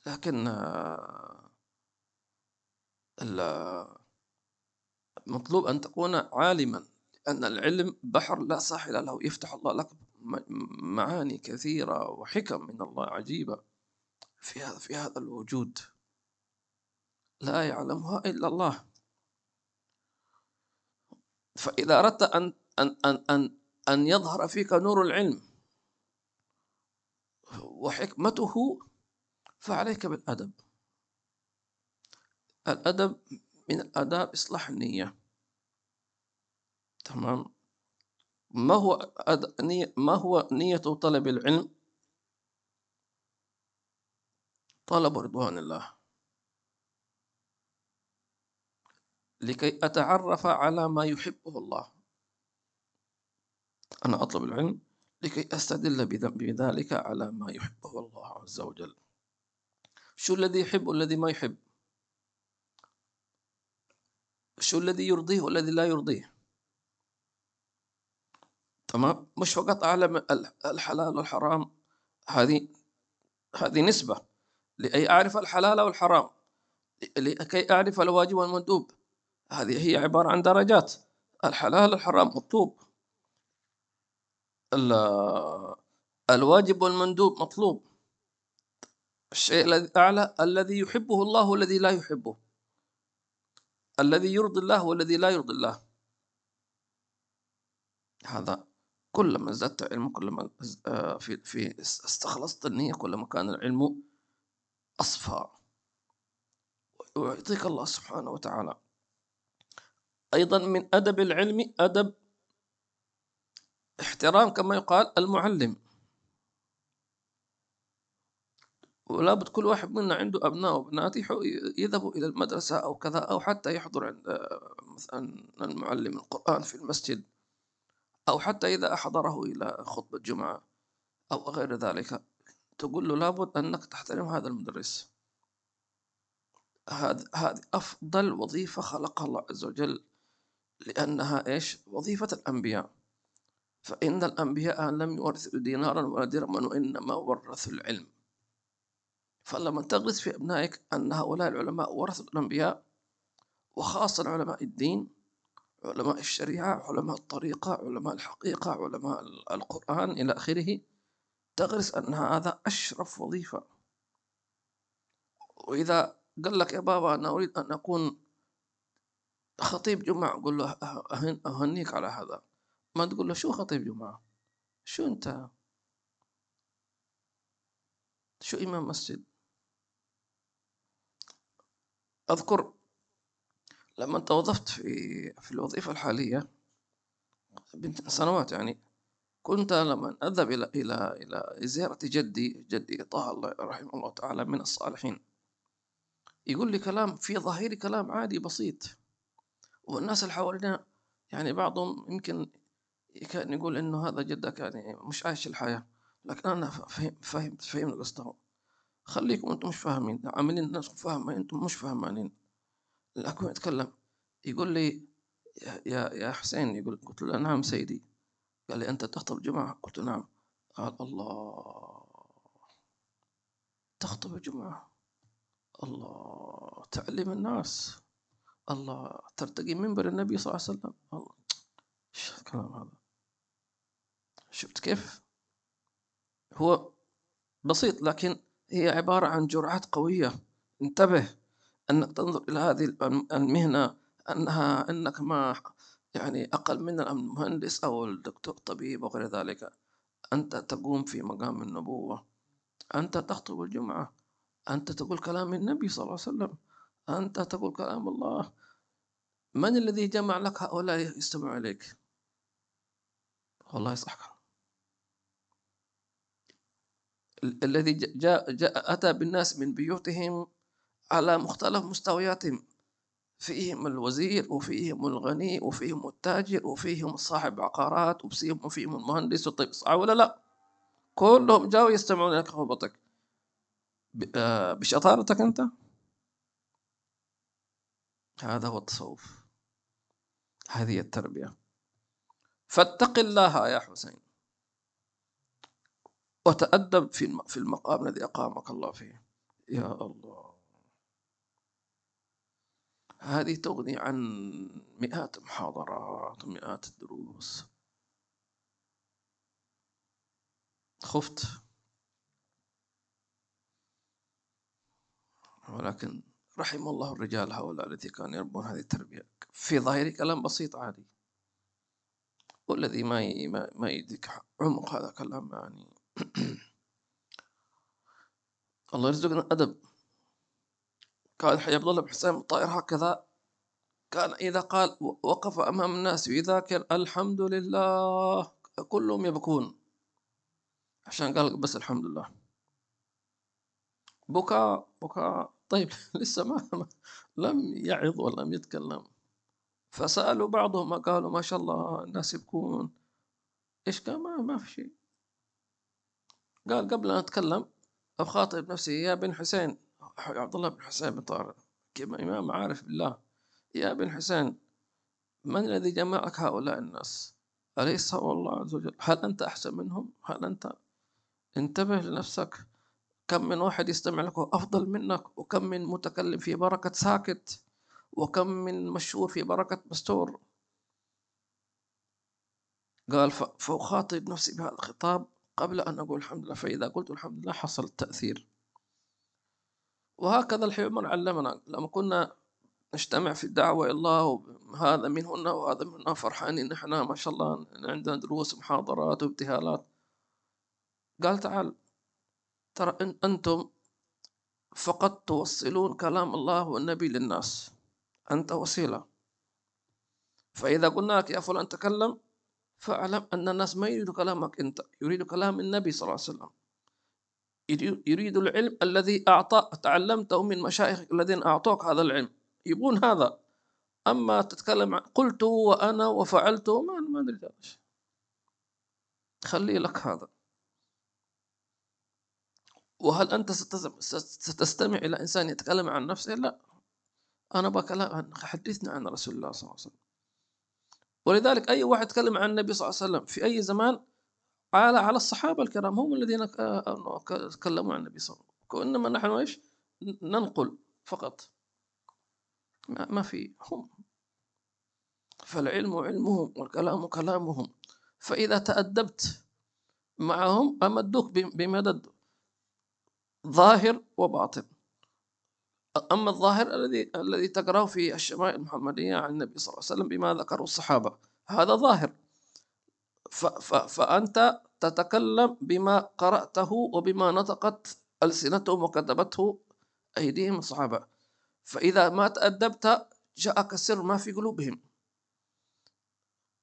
لكن المطلوب أن تكون عالما أن العلم بحر لا ساحل له. يفتح الله لك معاني كثيرة وحكم من الله عجيبة. في هذا في هذا الوجود. لا يعلمها إلا الله. فإذا أردت أن أن أن أن أن يظهر فيك نور العلم وحكمته فعليك بالأدب. الأدب من الآداب إصلاح النية. تمام؟ ما هو أد... ما هو نية طلب العلم؟ طلب رضوان الله. لكي أتعرف على ما يحبه الله. أنا أطلب العلم لكي أستدل بذلك على ما يحبه الله عز وجل. شو الذي يحب والذي ما يحب؟ شو الذي يرضيه والذي لا يرضيه؟ تمام؟ مش فقط أعلم الحلال والحرام. هذه هذه نسبة. لأي أعرف الحلال والحرام لكي أعرف الواجب والمندوب. هذه هي عبارة عن درجات. الحلال والحرام مطلوب. الواجب والمندوب مطلوب. الشيء الذي أعلى الذي يحبه الله والذي لا يحبه. الذي يرضي الله والذي لا يرضي الله. هذا كلما زدت علم كلما آه، في في استخلصت النية كلما كان العلم أصفى. ويعطيك الله سبحانه وتعالى. أيضا من أدب العلم أدب احترام كما يقال المعلم. ولا بد كل واحد منا عنده أبناء وبنات يذهبوا إلى المدرسة أو كذا أو حتى يحضر عند مثلا المعلم القرآن في المسجد. أو حتى إذا أحضره إلى خطبة جمعة أو غير ذلك. تقول له لابد أنك تحترم هذا المدرس. هذه هذه أفضل وظيفة خلقها الله عز وجل لأنها إيش؟ وظيفة الأنبياء. فإن الأنبياء لم يورثوا دينارا ولا درهما وإنما ورثوا العلم. فلما تغرس في أبنائك أن هؤلاء العلماء ورثوا الأنبياء وخاصة علماء الدين علماء الشريعة علماء الطريقة علماء الحقيقة علماء القرآن إلى آخره تغرس أن هذا أشرف وظيفة. وإذا قال لك يا بابا أنا أريد أن أكون خطيب جمعة قل له أهنيك على هذا. ما تقول له شو خطيب جمعة؟ شو أنت؟ شو إمام مسجد؟ أذكر لما توظفت في في الوظيفة الحالية بنت سنوات يعني كنت لما أذهب إلى إلى إلى زيارة جدي جدي طه الله رحمه الله تعالى من الصالحين. يقول لي كلام في ظاهري كلام عادي بسيط. والناس اللي حوالينا يعني بعضهم يمكن كان يقول إنه هذا جدك يعني مش عايش الحياة. لكن أنا فهمت فهمت فهمت قصده خليكم أنتم مش فاهمين عاملين الناس فاهمة أنتم مش فاهمانين. الأكو يتكلم يقول لي يا يا حسين يقول قلت له نعم سيدي. قال لي أنت تخطب الجمعة قلت نعم. قال الله. تخطب الجمعة الله. تعلم الناس. الله. ترتقي منبر النبي صلى الله عليه وسلم. الله. إيش الكلام هذا؟ شفت كيف؟ هو بسيط لكن هي عبارة عن جرعات قوية. انتبه. أنك تنظر إلى هذه المهنة. أنها أنك ما يعني أقل من المهندس أو الدكتور طبيب وغير ذلك. أنت تقوم في مقام النبوة. أنت تخطب الجمعة. أنت تقول كلام النبي صلى الله عليه وسلم. أنت تقول كلام الله. من الذي جمع لك هؤلاء يستمع إليك؟ والله صح الذي جاء, جاء أتى بالناس من بيوتهم على مختلف مستوياتهم. فيهم الوزير وفيهم الغني وفيهم التاجر وفيهم صاحب عقارات وفيهم المهندس والطيب. صح ولا لا؟ كلهم جاوا يستمعون لك خطبتك آه، بشطارتك أنت؟ هذا هو التصوف. هذه التربية. فاتق الله يا حسين. وتأدب في المقام الذي أقامك الله فيه. يا الله. هذه تغني عن مئات المحاضرات ومئات الدروس. خفت. ولكن رحم الله الرجال هؤلاء التي كانوا يربون هذه التربية. في ظاهر كلام بسيط عادي. والذي ما ما يدرك عمق هذا كلام يعني. *clears throat* الله يرزقنا أدب. كان حي عبد الله بن حسين الطائر هكذا. كان إذا قال وقف أمام الناس ويذاكر الحمد لله. كلهم يبكون. عشان قال بس الحمد لله. بكاء بكاء. طيب *laughs* لسه ما لم يعظ ولم يتكلم. فسألوا بعضهم قالوا ما شاء الله الناس يبكون. إيش كان ما, ما في شيء. قال قبل أن أتكلم أخاطب نفسي يا بن حسين. عبد الله بن حسين بن طارق. كما إمام عارف بالله. يا بن حسين من الذي جمعك هؤلاء الناس؟ أليس هو الله عز وجل؟ هل أنت أحسن منهم؟ هل أنت؟ انتبه لنفسك. كم من واحد يستمع لك أفضل منك وكم من متكلم في بركة ساكت وكم من مشهور في بركة مستور. قال فأخاطب نفسي بهذا الخطاب قبل أن أقول الحمد لله فإذا قلت الحمد لله حصل التأثير وهكذا الحوار علمنا. لما كنا نجتمع في الدعوة إلى الله وهذا من هنا وهذا من هنا فرحانين نحن ما شاء الله عندنا دروس ومحاضرات وابتهالات. قال تعال ترى إن أنتم فقط توصلون كلام الله والنبي للناس. أنت وسيلة. فإذا قلنا لك يا فلان تكلم فاعلم أن الناس ما يريدوا كلامك أنت يريدوا كلام النبي صلى الله عليه وسلم. يريد العلم الذي أعطى تعلمته من مشايخك الذين أعطوك هذا العلم. يبون هذا. أما تتكلم عن قلت وأنا وفعلت ما ما ندري خلي لك هذا. وهل أنت ستستمع إلى إنسان يتكلم عن نفسه؟ لا. أنا بكلام حدثنا عن رسول الله صلى الله عليه وسلم. ولذلك أي واحد يتكلم عن النبي صلى الله عليه وسلم في أي زمان على على الصحابة الكرام هم الذين تكلموا عن النبي صلى الله عليه وسلم. وإنما نحن إيش؟ ننقل فقط. ما في هم. فالعلم علمهم والكلام كلامهم. فإذا تأدبت معهم أمدوك بمدد ظاهر وباطن. أما الظاهر الذي الذي تقرأه في الشمائل المحمدية عن النبي صلى الله عليه وسلم بما ذكره الصحابة هذا ظاهر. فأنت تتكلم بما قرأته وبما نطقت ألسنتهم وكتبته أيديهم الصحابة. فإذا ما تأدبت جاءك السر ما في قلوبهم.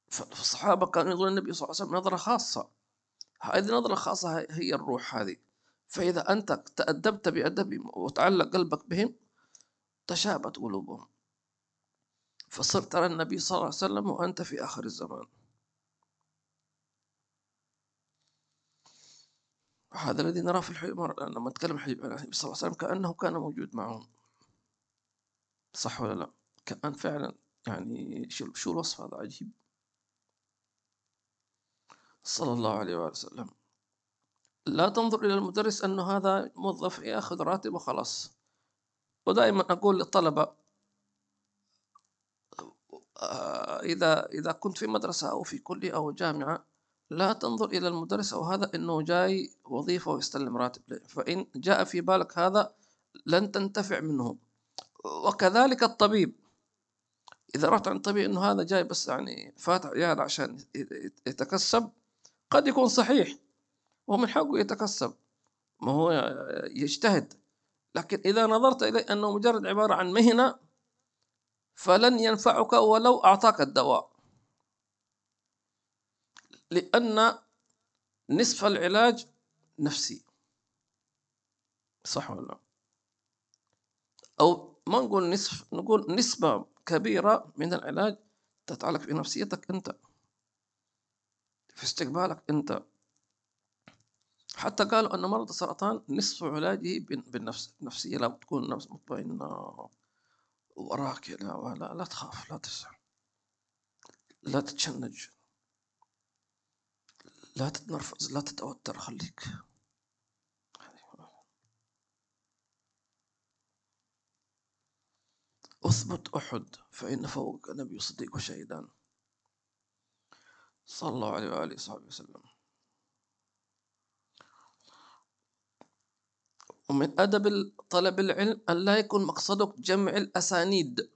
فالصحابة كانوا ينظرون النبي صلى الله عليه وسلم نظرة خاصة. هذه النظرة الخاصة هي الروح هذه. فإذا أنت تأدبت بأدبهم وتعلق قلبك بهم تشابت قلوبهم. فصرت ترى النبي صلى الله عليه وسلم وأنت في آخر الزمان. هذا الذي نراه في الحوار لما نتكلم عن النبي صلى الله عليه وسلم كأنه كان موجود معهم. صح ولا لا؟ كأن فعلا يعني شو شو الوصف هذا؟ عجيب. صلى الله عليه وسلم. لا تنظر إلى المدرس أنه هذا موظف يأخذ راتب وخلاص. ودائما أقول للطلبة آه، إذا إذا كنت في مدرسة أو في كلية أو جامعة لا تنظر إلى المدرس أو هذا أنه جاي وظيفة ويستلم راتب. فإن جاء في بالك هذا لن تنتفع منه. وكذلك الطبيب. إذا رحت عند طبيب أنه هذا جاي بس يعني فاتح عيادة عشان يتكسب قد يكون صحيح. ومن حقه يتكسب. ما هو يجتهد. لكن إذا نظرت إليه أنه مجرد عبارة عن مهنة فلن ينفعك ولو أعطاك الدواء. لأن نصف العلاج نفسي. صح ولا أو ما نقول نصف نقول نسبة كبيرة من العلاج تتعلق في نفسيتك أنت في استقبالك أنت. حتى قالوا أن مرض السرطان نصف علاجه بالنفس النفسية لا تكون نفس مطمئنة وراك لا, لا, لا تخاف لا تسع لا تتشنج. لا تتنرفز لا تتوتر خليك. أثبت أحد فإن فوقك نبي صديق وشهيدان. صلى الله عليه وآله وصحبه وسلم. ومن أدب طلب العلم أن لا يكون مقصدك جمع الأسانيد.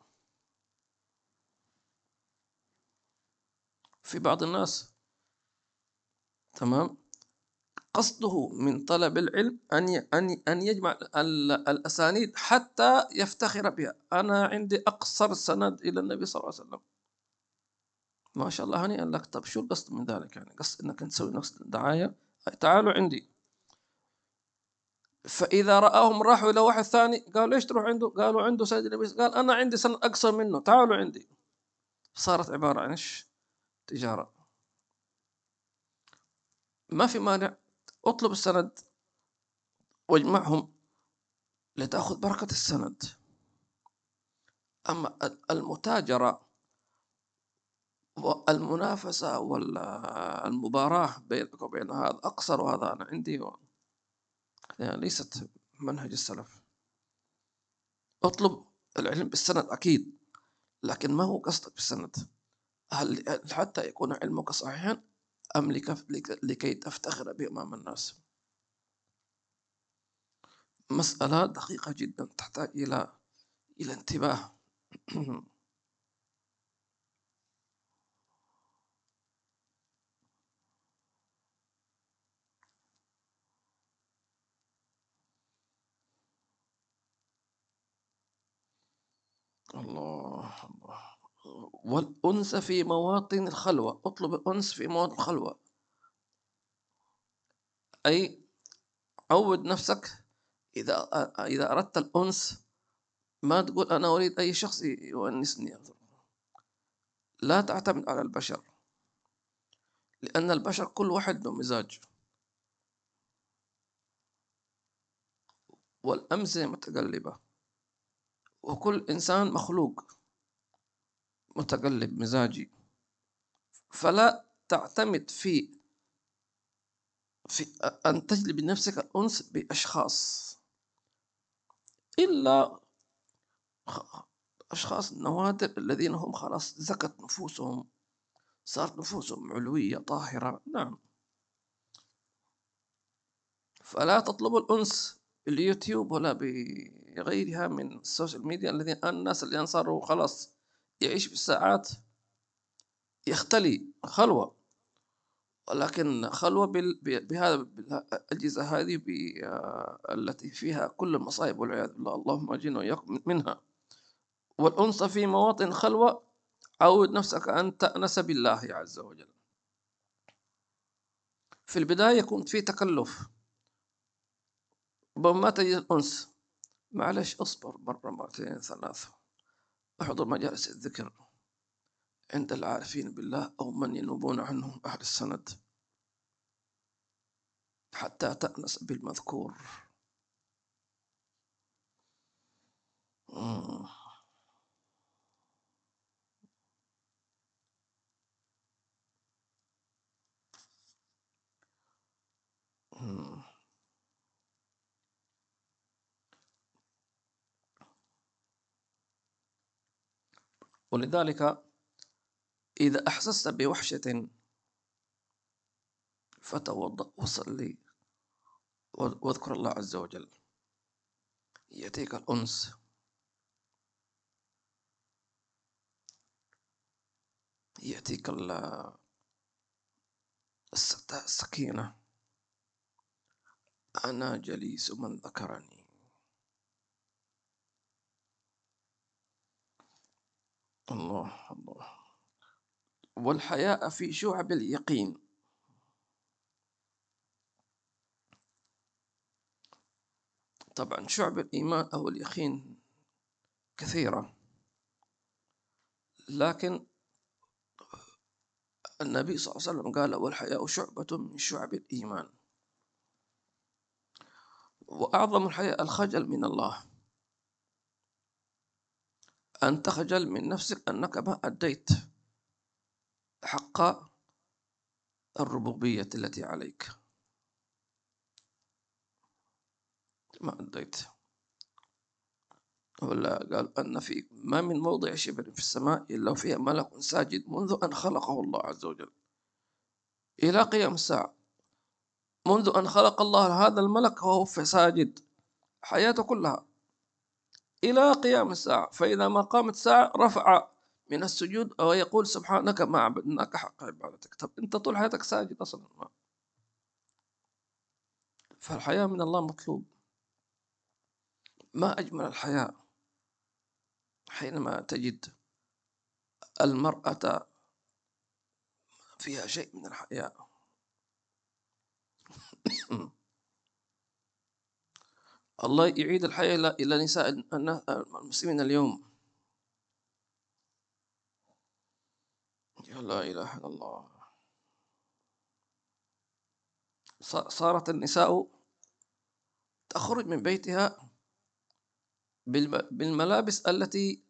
في بعض الناس تمام؟ قصده من طلب العلم أن أن أن يجمع الأسانيد حتى يفتخر بها. أنا عندي أقصر سند إلى النبي صلى الله عليه وسلم. ما شاء الله هنيئا لك. طب شو القصد من ذلك يعني؟ قصد أنك تسوي نفس دعاية تعالوا عندي. فإذا رآهم راحوا إلى واحد ثاني قالوا ليش تروح عنده؟ قالوا عنده سيد النبي قال أنا عندي سنة أقصر منه. تعالوا عندي. صارت عبارة عن إيش؟ تجارة. ما في مانع. اطلب السند واجمعهم لتأخذ بركة السند. أما المتاجرة والمنافسة والمباراة بينك وبين هذا أقصر وهذا أنا عندي يعني ليست منهج السلف. اطلب العلم بالسند أكيد لكن ما هو قصدك بالسند؟ هل حتى يكون علمك صحيحا؟ أم لكي تفتخر به أمام الناس؟ مسألة دقيقة جدا تحتاج إلى إلى انتباه. *clears throat* الله الله والأنس في مواطن الخلوة. أطلب الأنس في مواطن الخلوة. أي عود نفسك. إذا إذا أردت الأنس ما تقول أنا أريد أي شخص يؤنسني. لا تعتمد على البشر لأن البشر كل واحد له مزاج والأمزة متقلبة وكل إنسان مخلوق. متقلب مزاجي. فلا تعتمد في في أن تجلب لنفسك الأنس بأشخاص. إلا أشخاص نوادر الذين هم خلاص زكت نفوسهم صارت نفوسهم علوية طاهرة. نعم. فلا تطلبوا الأنس باليوتيوب ولا بغيرها من السوشيال ميديا الذين الناس الذين صاروا خلاص. يعيش في الساعات يختلي خلوة ولكن خلوة بهذا الأجهزة هذه التي فيها كل المصائب والعياذ بالله اللهم أجينا وإياكم منها. والأنس في مواطن خلوة عود نفسك أن تأنس بالله عز وجل. في البداية يكون في تكلف. ربما ما تجد الأنس معلش اصبر مرة مرتين ثلاثة. احضر مجالس الذكر عند العارفين بالله أو من ينوبون عنهم أهل السند حتى تأنس بالمذكور. ولذلك إذا أحسست بوحشة فتوضأ وصلي واذكر الله عز وجل. يأتيك الأنس. يأتيك السكينة. أنا جليس من ذكرني. الله الله. والحياء في شعب اليقين. طبعا شعب الإيمان أو اليقين كثيرة لكن النبي صلى الله عليه وسلم قال والحياء شعبة من شعب الإيمان. وأعظم الحياء الخجل من الله. أن تخجل من نفسك أنك ما أديت حق الربوبية التي عليك. ما أديت. ولا قال أن في ما من موضع شبر في السماء إلا فيها ملك ساجد منذ أن خلقه الله عز وجل. إلى قيام الساعة. منذ أن خلق الله هذا الملك وهو في ساجد حياته كلها. إلى قيام الساعة فإذا ما قامت الساعة رفع من السجود أو يقول سبحانك ما عبدناك حق عبادتك. طب أنت طول حياتك ساجد أصلا؟ ما. فالحياة من الله مطلوب. ما أجمل الحياة حينما تجد المرأة فيها شيء من الحياة. *coughs* الله يعيد الحياة إلى نساء المسلمين اليوم. يا لا إله إلا الله. صارت النساء تخرج من بيتها بالملابس التي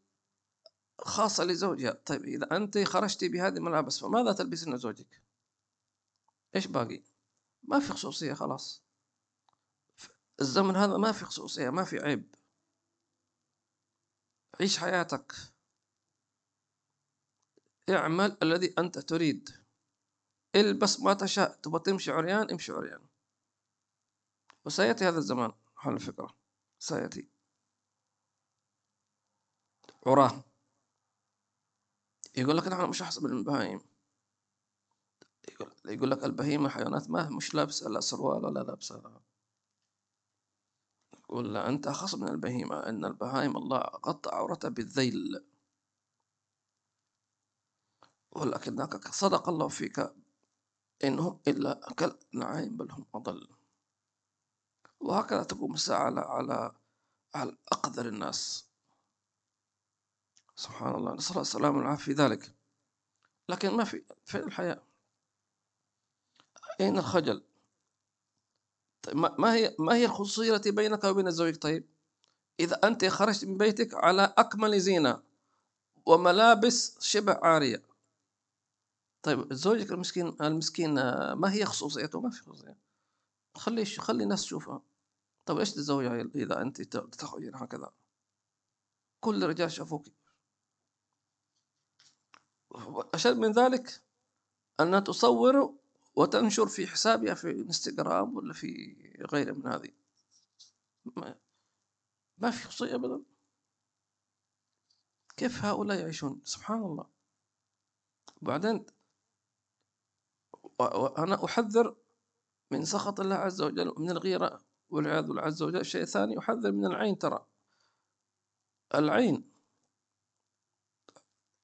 خاصة لزوجها. طيب إذا أنت خرجت بهذه الملابس فماذا تلبسين زوجك إيش باقي؟ ما في خصوصية خلاص. الزمن هذا ما في خصوصية ما في عيب. عيش حياتك. اعمل الذي أنت تريد. البس ما تشاء تبغى تمشي عريان امشي عريان. وسيأتي هذا الزمان على الفكرة. سيأتي. عراه. يقول لك نحن مش أحسن من البهائم يقول, يقول لك البهيمة حيوانات ما مش لابسة لا سروال ولا لابسة يقول لا أنت أخص من البهيمة أن البهائم الله غطى عورتها بالذيل. ولكنك صدق الله فيك إنهم إلا أكل نعيم بل هم أضل. وهكذا تقوم الساعة على على على أقدر الناس. سبحان الله نسأل الله السلامة والعافية في ذلك. لكن ما في في الحياة. أين الخجل؟ طيب ما هي ما هي الخصوصية التي بينك وبين زوجك طيب إذا أنت خرجت من بيتك على أكمل زينة وملابس شبه عارية طيب زوجك المسكين المسكين ما هي خصوصيته؟ ما في خصوصية. خلي خلي الناس تشوفها. طيب إيش تزوجها إذا أنت تخرجين هكذا؟ كل الرجال شافوك. أشد من ذلك أن تصور وتنشر في حسابها في إنستغرام ولا في غيره من هذه. ما, ما في خصوصية أبدا. كيف هؤلاء يعيشون؟ سبحان الله. وبعدين أنا أحذر من سخط الله عز وجل من الغيرة والعياذ بالله عز وجل. شيء ثاني أحذر من العين ترى. العين.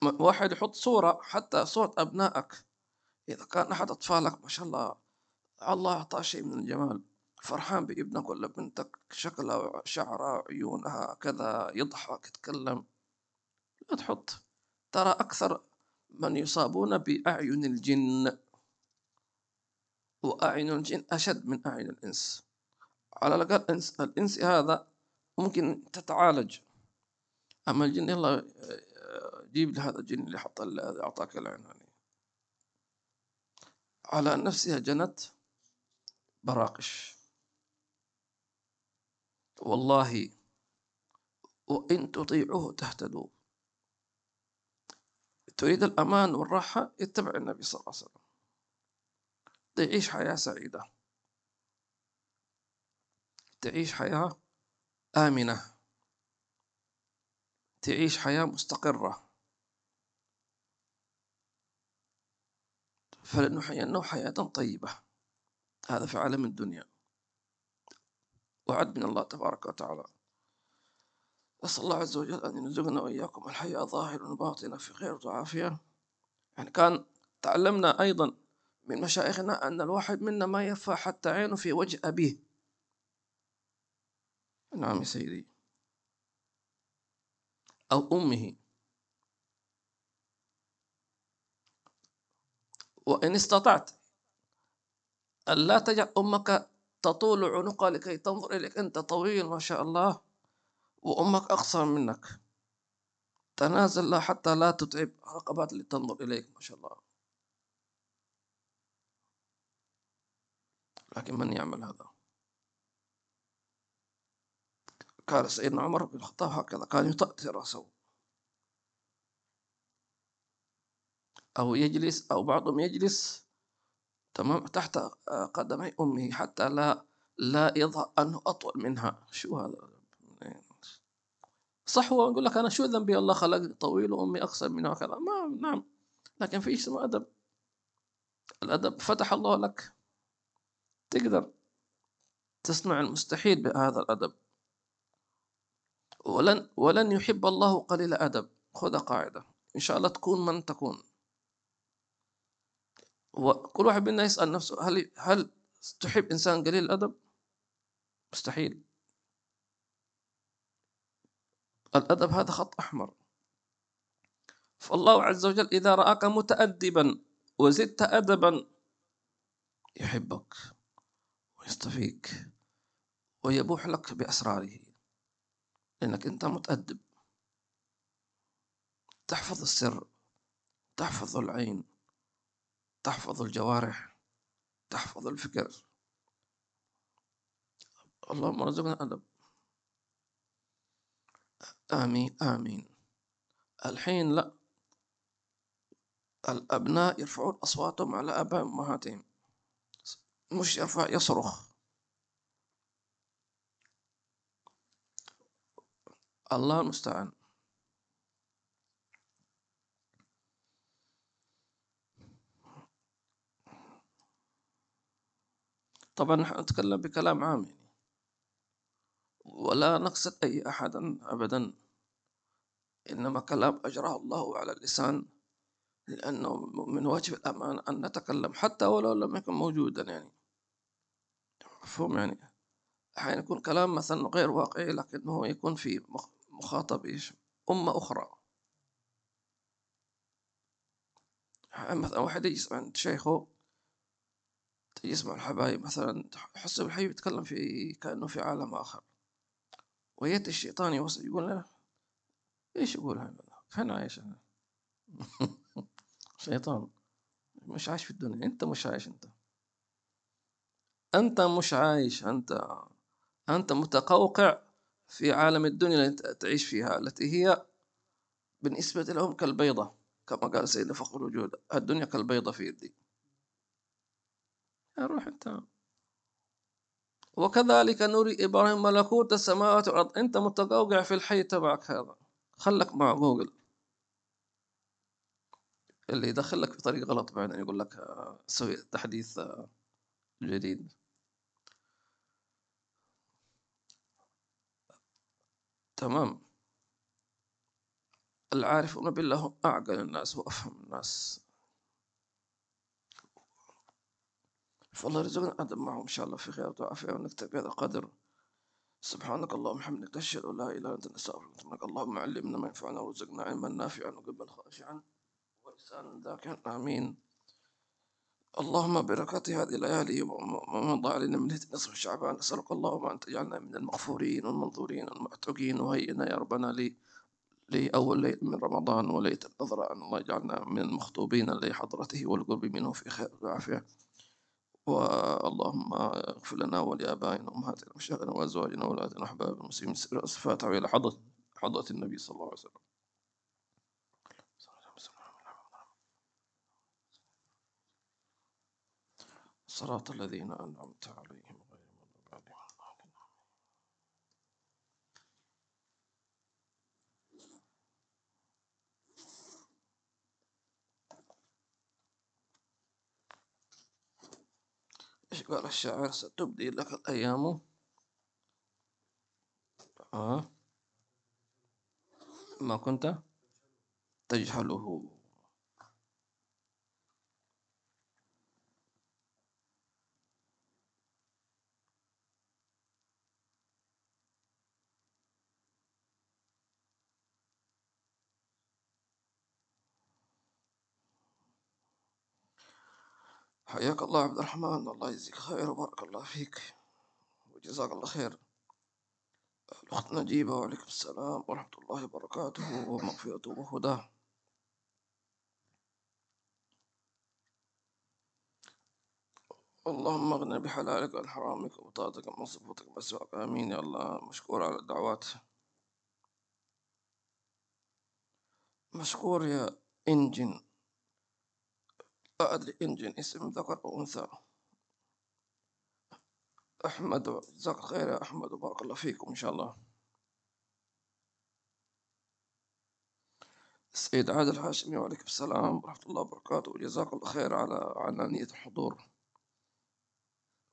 واحد يحط صورة حتى صوت أبنائك. إذا كان أحد أطفالك ما شاء الله الله أعطاه شيء من الجمال. فرحان بابنك ولا بنتك شكلها شعرها عيونها كذا يضحك يتكلم. لا تحط. ترى أكثر من يصابون بأعين الجن. وأعين الجن أشد من أعين الإنس. على الأقل الإنس, الإنس هذا ممكن تتعالج. أما الجن يلا جيب لي هذا الجن اللي حط اللي أعطاك العين يعني. على نفسها جنت براقش. والله وإن تطيعوه تهتدوا. تريد الأمان والراحة اتبع النبي صلى الله عليه وسلم. تعيش حياة سعيدة. تعيش حياة آمنة. تعيش حياة مستقرة. فلنحيينه حياة طيبة. هذا في عالم الدنيا. وعد من الله تبارك وتعالى. أسأل الله عز وجل أن يرزقنا وإياكم الحياة ظاهرا وباطنا في خير وعافية. يعني كان تعلمنا أيضا من مشايخنا أن الواحد منا ما يرفع حتى عينه في وجه أبيه. نعم يا سيدي. أو أمه. وإن استطعت ألا تجعل أمك تطول عنقها لكي تنظر إليك. أنت طويل ما شاء الله وأمك أقصر منك. تنازل لا حتى لا تتعب رقبات اللي تنظر إليك ما شاء الله. لكن من يعمل هذا؟ كان سيدنا عمر بن الخطاب هكذا كان يطأطئ رأسه. أو يجلس أو بعضهم يجلس تمام تحت قدمي أمه حتى لا لا يظهر أنه أطول منها. شو هذا؟ صح هو يقول لك أنا شو ذنبي؟ الله خلق طويل وأمي أقصر منها وكذا. ما نعم. لكن في اسمه أدب. الأدب فتح الله لك. تقدر تصنع المستحيل بهذا الأدب. ولن ولن يحب الله قليل أدب. خذ قاعدة. إن شاء الله تكون من تكون. وكل واحد منا يسأل نفسه هل هل تحب إنسان قليل الأدب؟ مستحيل. الأدب هذا خط أحمر. فالله عز وجل إذا رآك متأدبا وزدت أدبا يحبك يصطفيك ويبوح لك بأسراره لأنك أنت متأدب. تحفظ السر تحفظ العين تحفظ الجوارح تحفظ الفكر اللهم ارزقنا الأدب. آمين آمين. الحين لا. الأبناء يرفعون أصواتهم على آباء أمهاتهم. مش يرفع يصرخ. الله المستعان. طبعا نحن نتكلم بكلام عام يعني. ولا نقصد أي أحد أبدا. إنما كلام أجراه الله على اللسان لأنه من واجب الأمان أن نتكلم حتى ولو لم يكن موجودا يعني. مفهوم يعني؟ أحيانا يكون كلام مثلا غير واقعي لكنه يكون في مخاطب إيش؟ أمة أخرى. مثلا واحد يسمع عند شيخه يسمع الحبايب مثلا تحس بالحبيب يتكلم في كأنه في عالم آخر. ويأتي الشيطان يوصل يقول له إيش يقول هذا؟ فين عايش أنا شيطان. مش عايش في الدنيا. أنت مش عايش أنت. أنت مش عايش أنت. أنت متقوقع في عالم الدنيا اللي أنت تعيش فيها التي هي بالنسبة لهم كالبيضة كما قال سيدنا فخر الوجود. الدنيا كالبيضة في يدي. روح أنت. وكذلك نري إبراهيم ملكوت السماوات والأرض. أنت متقوقع في الحي تبعك هذا. خلك مع جوجل. اللي يدخلك في طريق غلط بعدين يقول لك آه، سوي تحديث آه، جديد. تمام. العارفون بالله أعقل الناس وأفهم الناس. فالله يرزقنا أدب معهم إن شاء الله في خير وعافية ونكتب بهذا القدر. سبحانك اللهم وبحمدك نشهد أن لا إله إلا أنت نستغفرك اللهم علمنا ما ينفعنا وارزقنا علما نافعا وقلبا خاشعا ولسانا ذاكرا. آمين. اللهم بركات هذه الليالي وما مضى علينا من نصف شعبان. نسألك اللهم أن تجعلنا من المغفورين والمنظورين والمعتقين وهيئنا يا ربنا لي لأول ليل من رمضان وليلة النظر أن الله يجعلنا من المخطوبين لحضرته والقرب منه في خير وعافية. واللهم اغفر لنا ولآبائنا وأمهاتنا ومشايخنا وأزواجنا وأولادنا وأحباب المسلمين صفات إلى حضرة حضرة النبي صلى الله عليه وسلم. صراط الذين أنعمت عليهم. قال الشاعر؟ ستبدي لك الأيام. آه. ما كنت تجهله حياك الله عبد الرحمن. الله يجزيك خير وبارك الله فيك. وجزاك الله خير. الأخت نجيبة وعليكم السلام ورحمة الله وبركاته ومغفرته وهداه اللهم اغنى بحلالك عن حرامك وطاعتك من صفوتك مسواك آمين يا الله. مشكور على الدعوات. مشكور يا إنجن. لا أدري إنجن اسم ذكر أو أنثى. أحمد جزاك خير يا أحمد وبارك الله فيكم إن شاء الله. السيد عادل الهاشمي وعليكم السلام ورحمة الله وبركاته. وجزاك الله خير على علانية الحضور.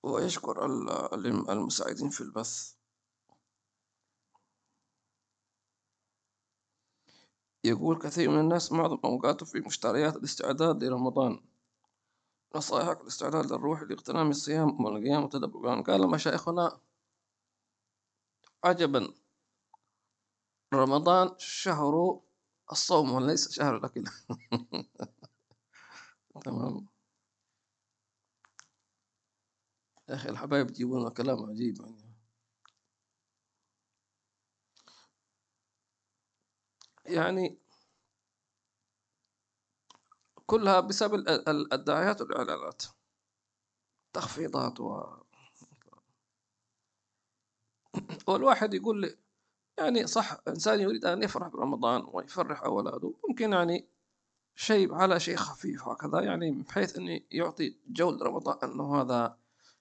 ويشكر المساعدين في البث. يقول كثير من الناس معظم أوقاته في مشتريات الاستعداد لرمضان. نصائحك الاستعداد للروح لاغتنام الصيام والقيام وتدبر قال مشايخنا عجبا. رمضان شهر الصوم وليس شهر الأكل. *laughs* تمام. يا أخي الحبايب يجيبون كلام عجيب يعني. يعني كلها بسبب الدعايات والإعلانات. تخفيضات و *clears throat* والواحد يقول لي يعني صح إنسان يريد أن يفرح برمضان ويفرح أولاده ممكن يعني شيء على شيء خفيف هكذا يعني بحيث أنه يعطي جو لرمضان أنه هذا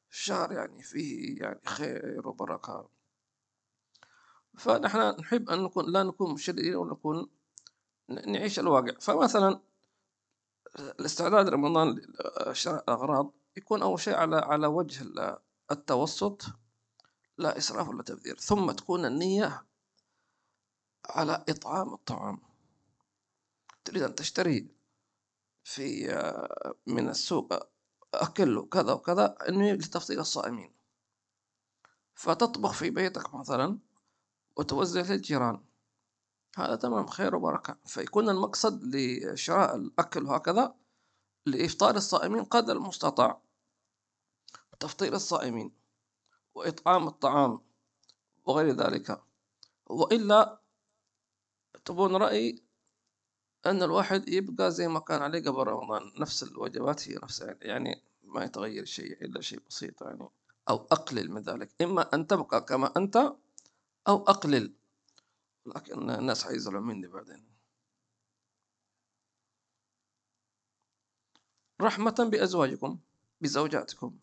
شهر يعني فيه يعني خير وبركة. فنحن نحب أن نكون لا نكون مشددين ونكون نعيش الواقع. فمثلا الاستعداد رمضان لشراء الأغراض يكون أول شيء على على وجه التوسط لا إسراف ولا تبذير ثم تكون النية على إطعام الطعام. تريد أن تشتري في من السوق أكل وكذا وكذا أنه لتفضيل الصائمين. فتطبخ في بيتك مثلا وتوزع للجيران هذا تمام خير وبركة. فيكون المقصد لشراء الأكل وهكذا لإفطار الصائمين قدر المستطاع. تفطير الصائمين وإطعام الطعام وغير ذلك. وإلا تبون رأي أن الواحد يبقى زي ما كان عليه قبل رمضان. نفس الوجبات هي نفسها يعني ما يتغير شيء إلا شيء بسيط يعني. أو أقلل من ذلك. إما أن تبقى كما أنت أو أقلل. لكن الناس حيزعلوا مني بعدين. رحمة بأزواجكم بزوجاتكم.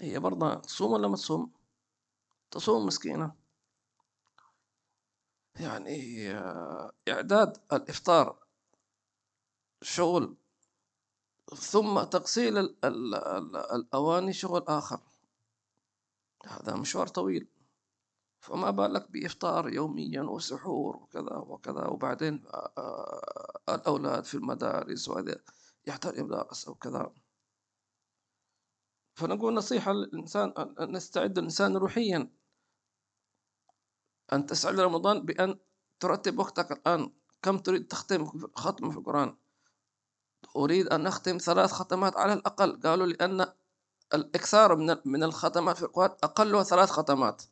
هي برضه تصوم ولا ما تصوم؟ تصوم مسكينة. يعني إعداد الإفطار شغل ثم تغسيل الأواني شغل آخر. هذا مشوار طويل. فما بالك بإفطار يوميا وسحور وكذا وكذا. وبعدين آه، آه، الأولاد في المدارس وهذا يحتاج مدارس أو كذا فنقول نصيحة للإنسان أن نستعد الإنسان روحيا. أن تسعى لرمضان بأن ترتب وقتك الآن. كم تريد تختم ختم في القرآن؟ أريد أن أختم ثلاث ختمات على الأقل. قالوا لأن الإكثار من الختمات في القرآن أقلها ثلاث ختمات.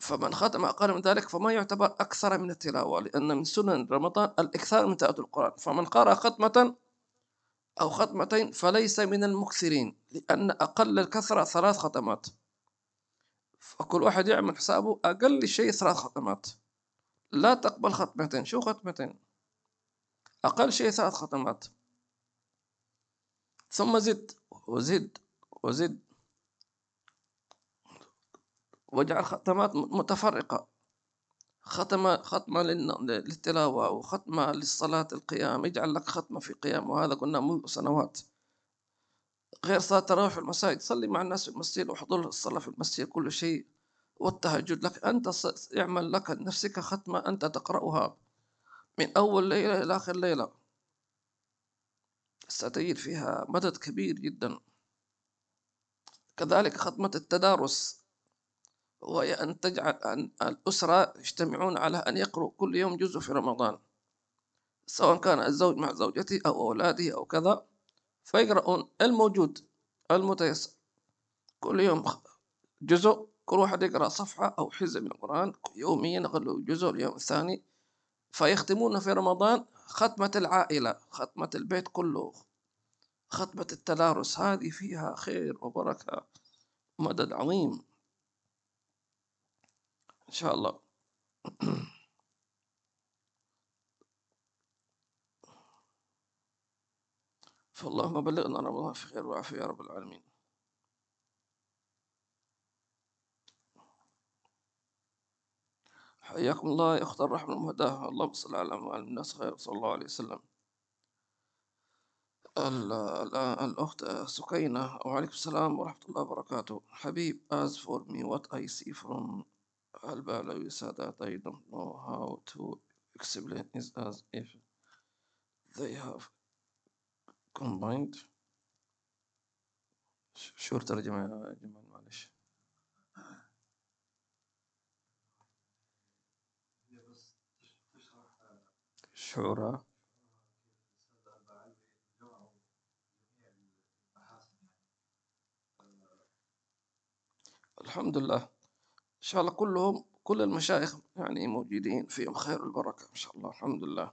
فمن ختم أقل من ذلك فما يعتبر أكثر من التلاوة لأن من سنن رمضان الإكثار من تلاوة القرآن. فمن قرأ ختمة أو ختمتين فليس من المكثرين لأن أقل الكثرة ثلاث ختمات. فكل واحد يعمل حسابه أقل شيء ثلاث ختمات. لا تقبل ختمتين شو ختمتين؟ أقل شيء ثلاث ختمات. ثم زد وزد وزد. واجعل ختمات متفرقة. ختمة ختمة للتلاوة وختمة للصلاة القيام. اجعل لك ختمة في قيام. وهذا كنا منذ سنوات. غير صلاة التراويح في المساجد. صلي مع الناس في المسجد وحضور الصلاة في المسجد. كل شيء والتهجد لك. أنت اعمل لك نفسك ختمة أنت تقرأها من أول ليلة إلى آخر ليلة. ستجد فيها مدد كبير جدا. كذلك ختمة التدارس. وهي أن تجعل أن الأسرة يجتمعون على أن يقرأوا كل يوم جزء في رمضان. سواء كان الزوج مع زوجته أو أولاده أو كذا فيقرؤون الموجود المتيسر. كل يوم جزء كل واحد يقرأ صفحة أو حزب من القرآن يوميا يقرأ جزء اليوم الثاني. فيختمون في رمضان ختمة العائلة ختمة البيت كله ختمة التدارس. هذه فيها خير وبركة مدد عظيم. إن شاء الله. فاللهم بلغنا رمضان في خير وعافية يا رب العالمين. حياكم الله يا أخت الرحمة المهداة. اللهم صل على محمد الناس خير صلى الله عليه وسلم. الأخت سكينة وعليكم السلام ورحمة الله وبركاته. حبيب as for me what I see from غالبا لا يساعد I don't know how to explain it as if they have combined شو ترجمة يا جمال معلش شعورة الحمد لله شاء الله كلهم كل المشايخ يعني موجودين فيهم خير والبركة إن شاء الله الحمد لله.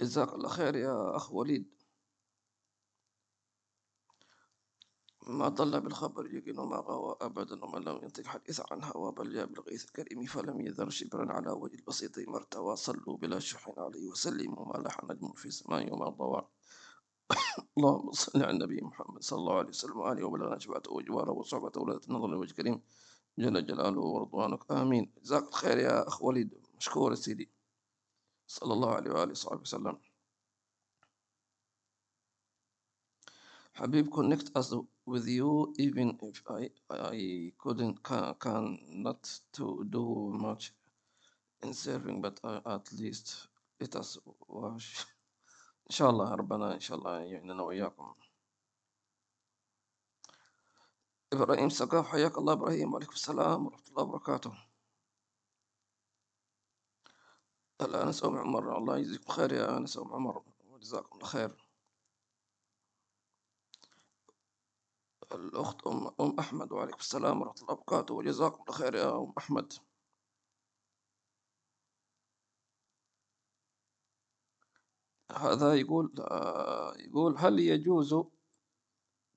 جزاك الله خير يا أخ وليد. ما ضل بالخبر يقين وما غوى أبدا ومن لم ينطق حديث عن هوى بل جاء بالغيث الكريم فلم يذر شبرا على وجه البسيط مرتوى. صلوا بلا شح عليه وسلموا وما لح نجم في السماء وما ضوى اللهم صل على النبي محمد صلى الله عليه وسلم وآله وبلغنا شفاعته وجواره وصحبته ولا النظر لوجه الكريم جل جلاله ورضوانك آمين. جزاك الخير يا أخ وليد. مشكور سيدي. صلى الله عليه وآله وصحبه وسلم. Habib connect us with you even if I I couldn't can, can not to do much in serving but uh, at least let us wash إن شاء الله ربنا إن شاء الله يعيننا وإياكم. إبراهيم سقاف حياك الله إبراهيم وعليكم السلام ورحمة الله وبركاته. الأنس أم عمر الله يجزيكم خير يا أنس أم عمر وجزاكم الله خير. الأخت أم, أم أحمد وعليكم السلام ورحمة الله وبركاته وجزاكم الله خير يا أم أحمد. هذا يقول يقول هل يجوز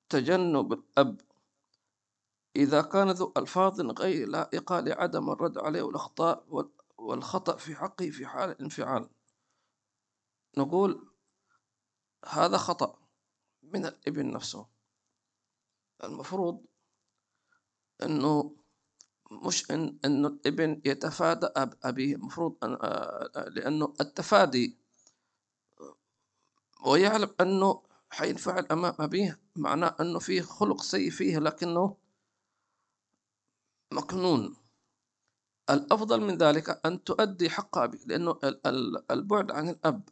تجنب الأب إذا كان ذو ألفاظ غير لائقة لعدم الرد عليه والأخطاء والخطأ في حقه في حال الانفعال نقول هذا خطأ من الإبن نفسه. المفروض إنه مش إن انه الإبن يتفادى أب أبيه. المفروض أن لأنه التفادي ويعلم أنه حينفعل أمام أبيه معناه أنه فيه خلق سيء فيه لكنه مكنون. الأفضل من ذلك أن تؤدي حق ابيه لأنه البعد عن الأب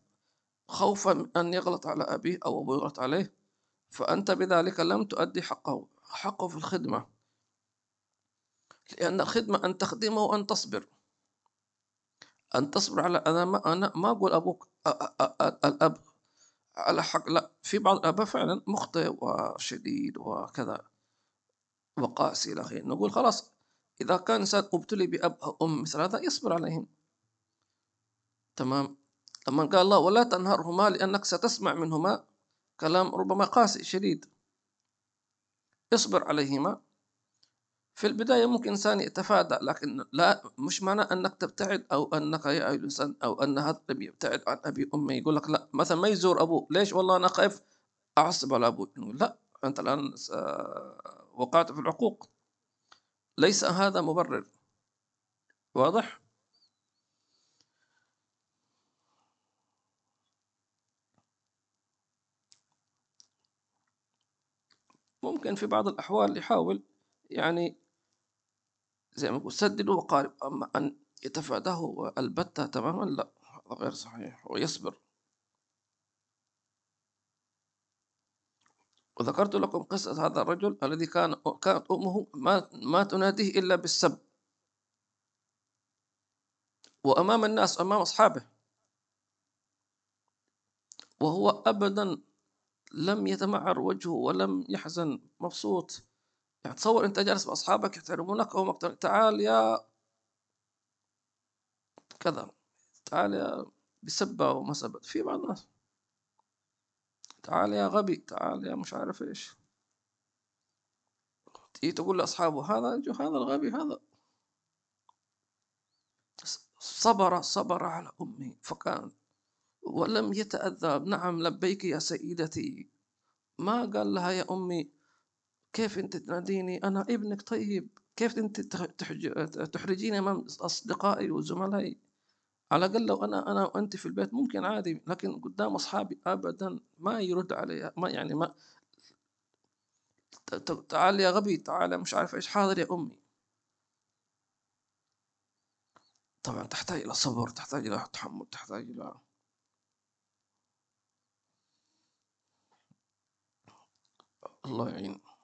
خوفا من أن يغلط على أبيه أو ابوه يغلط عليه فأنت بذلك لم تؤدي حقه حقه في الخدمة. لأن الخدمة أن تخدمه وأن تصبر. أن تصبر على أنا ما أنا ما أقول أبوك الأب على حق لا في بعض الآباء فعلا مخطئ وشديد وكذا وقاسي إلى آخره. نقول خلاص إذا كان إنسان أبتلي بأب أو أم مثل هذا يصبر عليهم. تمام؟ لما قال الله ولا تنهرهما لأنك ستسمع منهما كلام ربما قاسي شديد. اصبر عليهما. في البداية ممكن إنسان يتفادى لكن لا مش معنى أنك تبتعد أو أنك يا الإنسان أو أن هذا يبتعد عن أبي أمي يقول لك لا مثلا ما يزور أبوه ليش والله أنا خايف أعصب على أبوي؟ لا أنت الآن وقعت في العقوق. ليس هذا مبرر. واضح؟ ممكن في بعض الأحوال يحاول يعني زي ما يقول سدد وقارب. أما أن يتفاداه البتة تماما لا هذا غير صحيح ويصبر. وذكرت لكم قصة هذا الرجل الذي كان كانت أمه ما ما تناديه إلا بالسب. وأمام الناس أمام أصحابه. وهو أبدا لم يتمعر وجهه ولم يحزن مبسوط. يعني تصور أنت جالس باصحابك يحترمونك أو مقتل تعال يا كذا تعال يا بسبة وما سبت في بعض الناس. تعال يا غبي تعال يا مش عارف إيش. تيجي تقول لأصحابه هذا هذا الغبي هذا. صبر صبر على أمي. فكان ولم يتأذى. نعم لبيك يا سيدتي. ما قال لها يا أمي كيف أنت تناديني؟ أنا ابنك طيب. كيف أنت تحرجيني أمام أصدقائي وزملائي؟ على الأقل لو أنا أنا وأنت في البيت ممكن عادي لكن قدام أصحابي أبدا ما يرد علي ما يعني ما تعال يا غبي تعال مش عارف إيش حاضر يا أمي. طبعا تحتاج إلى صبر تحتاج إلى تحمل تحتاج إلى الله يعين.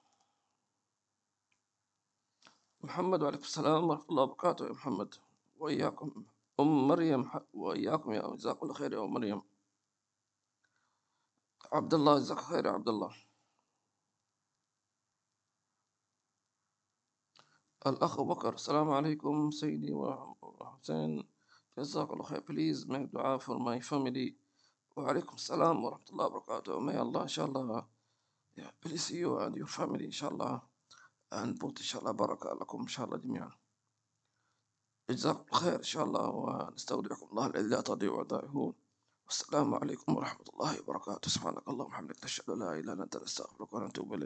محمد وعليكم السلام ورحمة الله وبركاته يا محمد. وإياكم. أم مريم وإياكم يا جزاكم الله خير يا أم مريم. عبد الله جزاك خير يا عبد الله. الأخ بكر السلام عليكم سيدي وحسين. جزاك الله خير. Please make دعاء for my family. وعليكم السلام ورحمة الله وبركاته. May Allah إن شاء الله yeah, bless you and your family إن شاء الله. Put إن شاء الله بركة لكم إن شاء الله جميعا. جزاكم خير إن شاء الله ونستودعكم الله الذي لا تضيع ودائعه والسلام عليكم ورحمة الله وبركاته. سبحانك اللهم وبحمدك نشهد أن لا إله إلا أنت نستغفرك ونتوب إليك.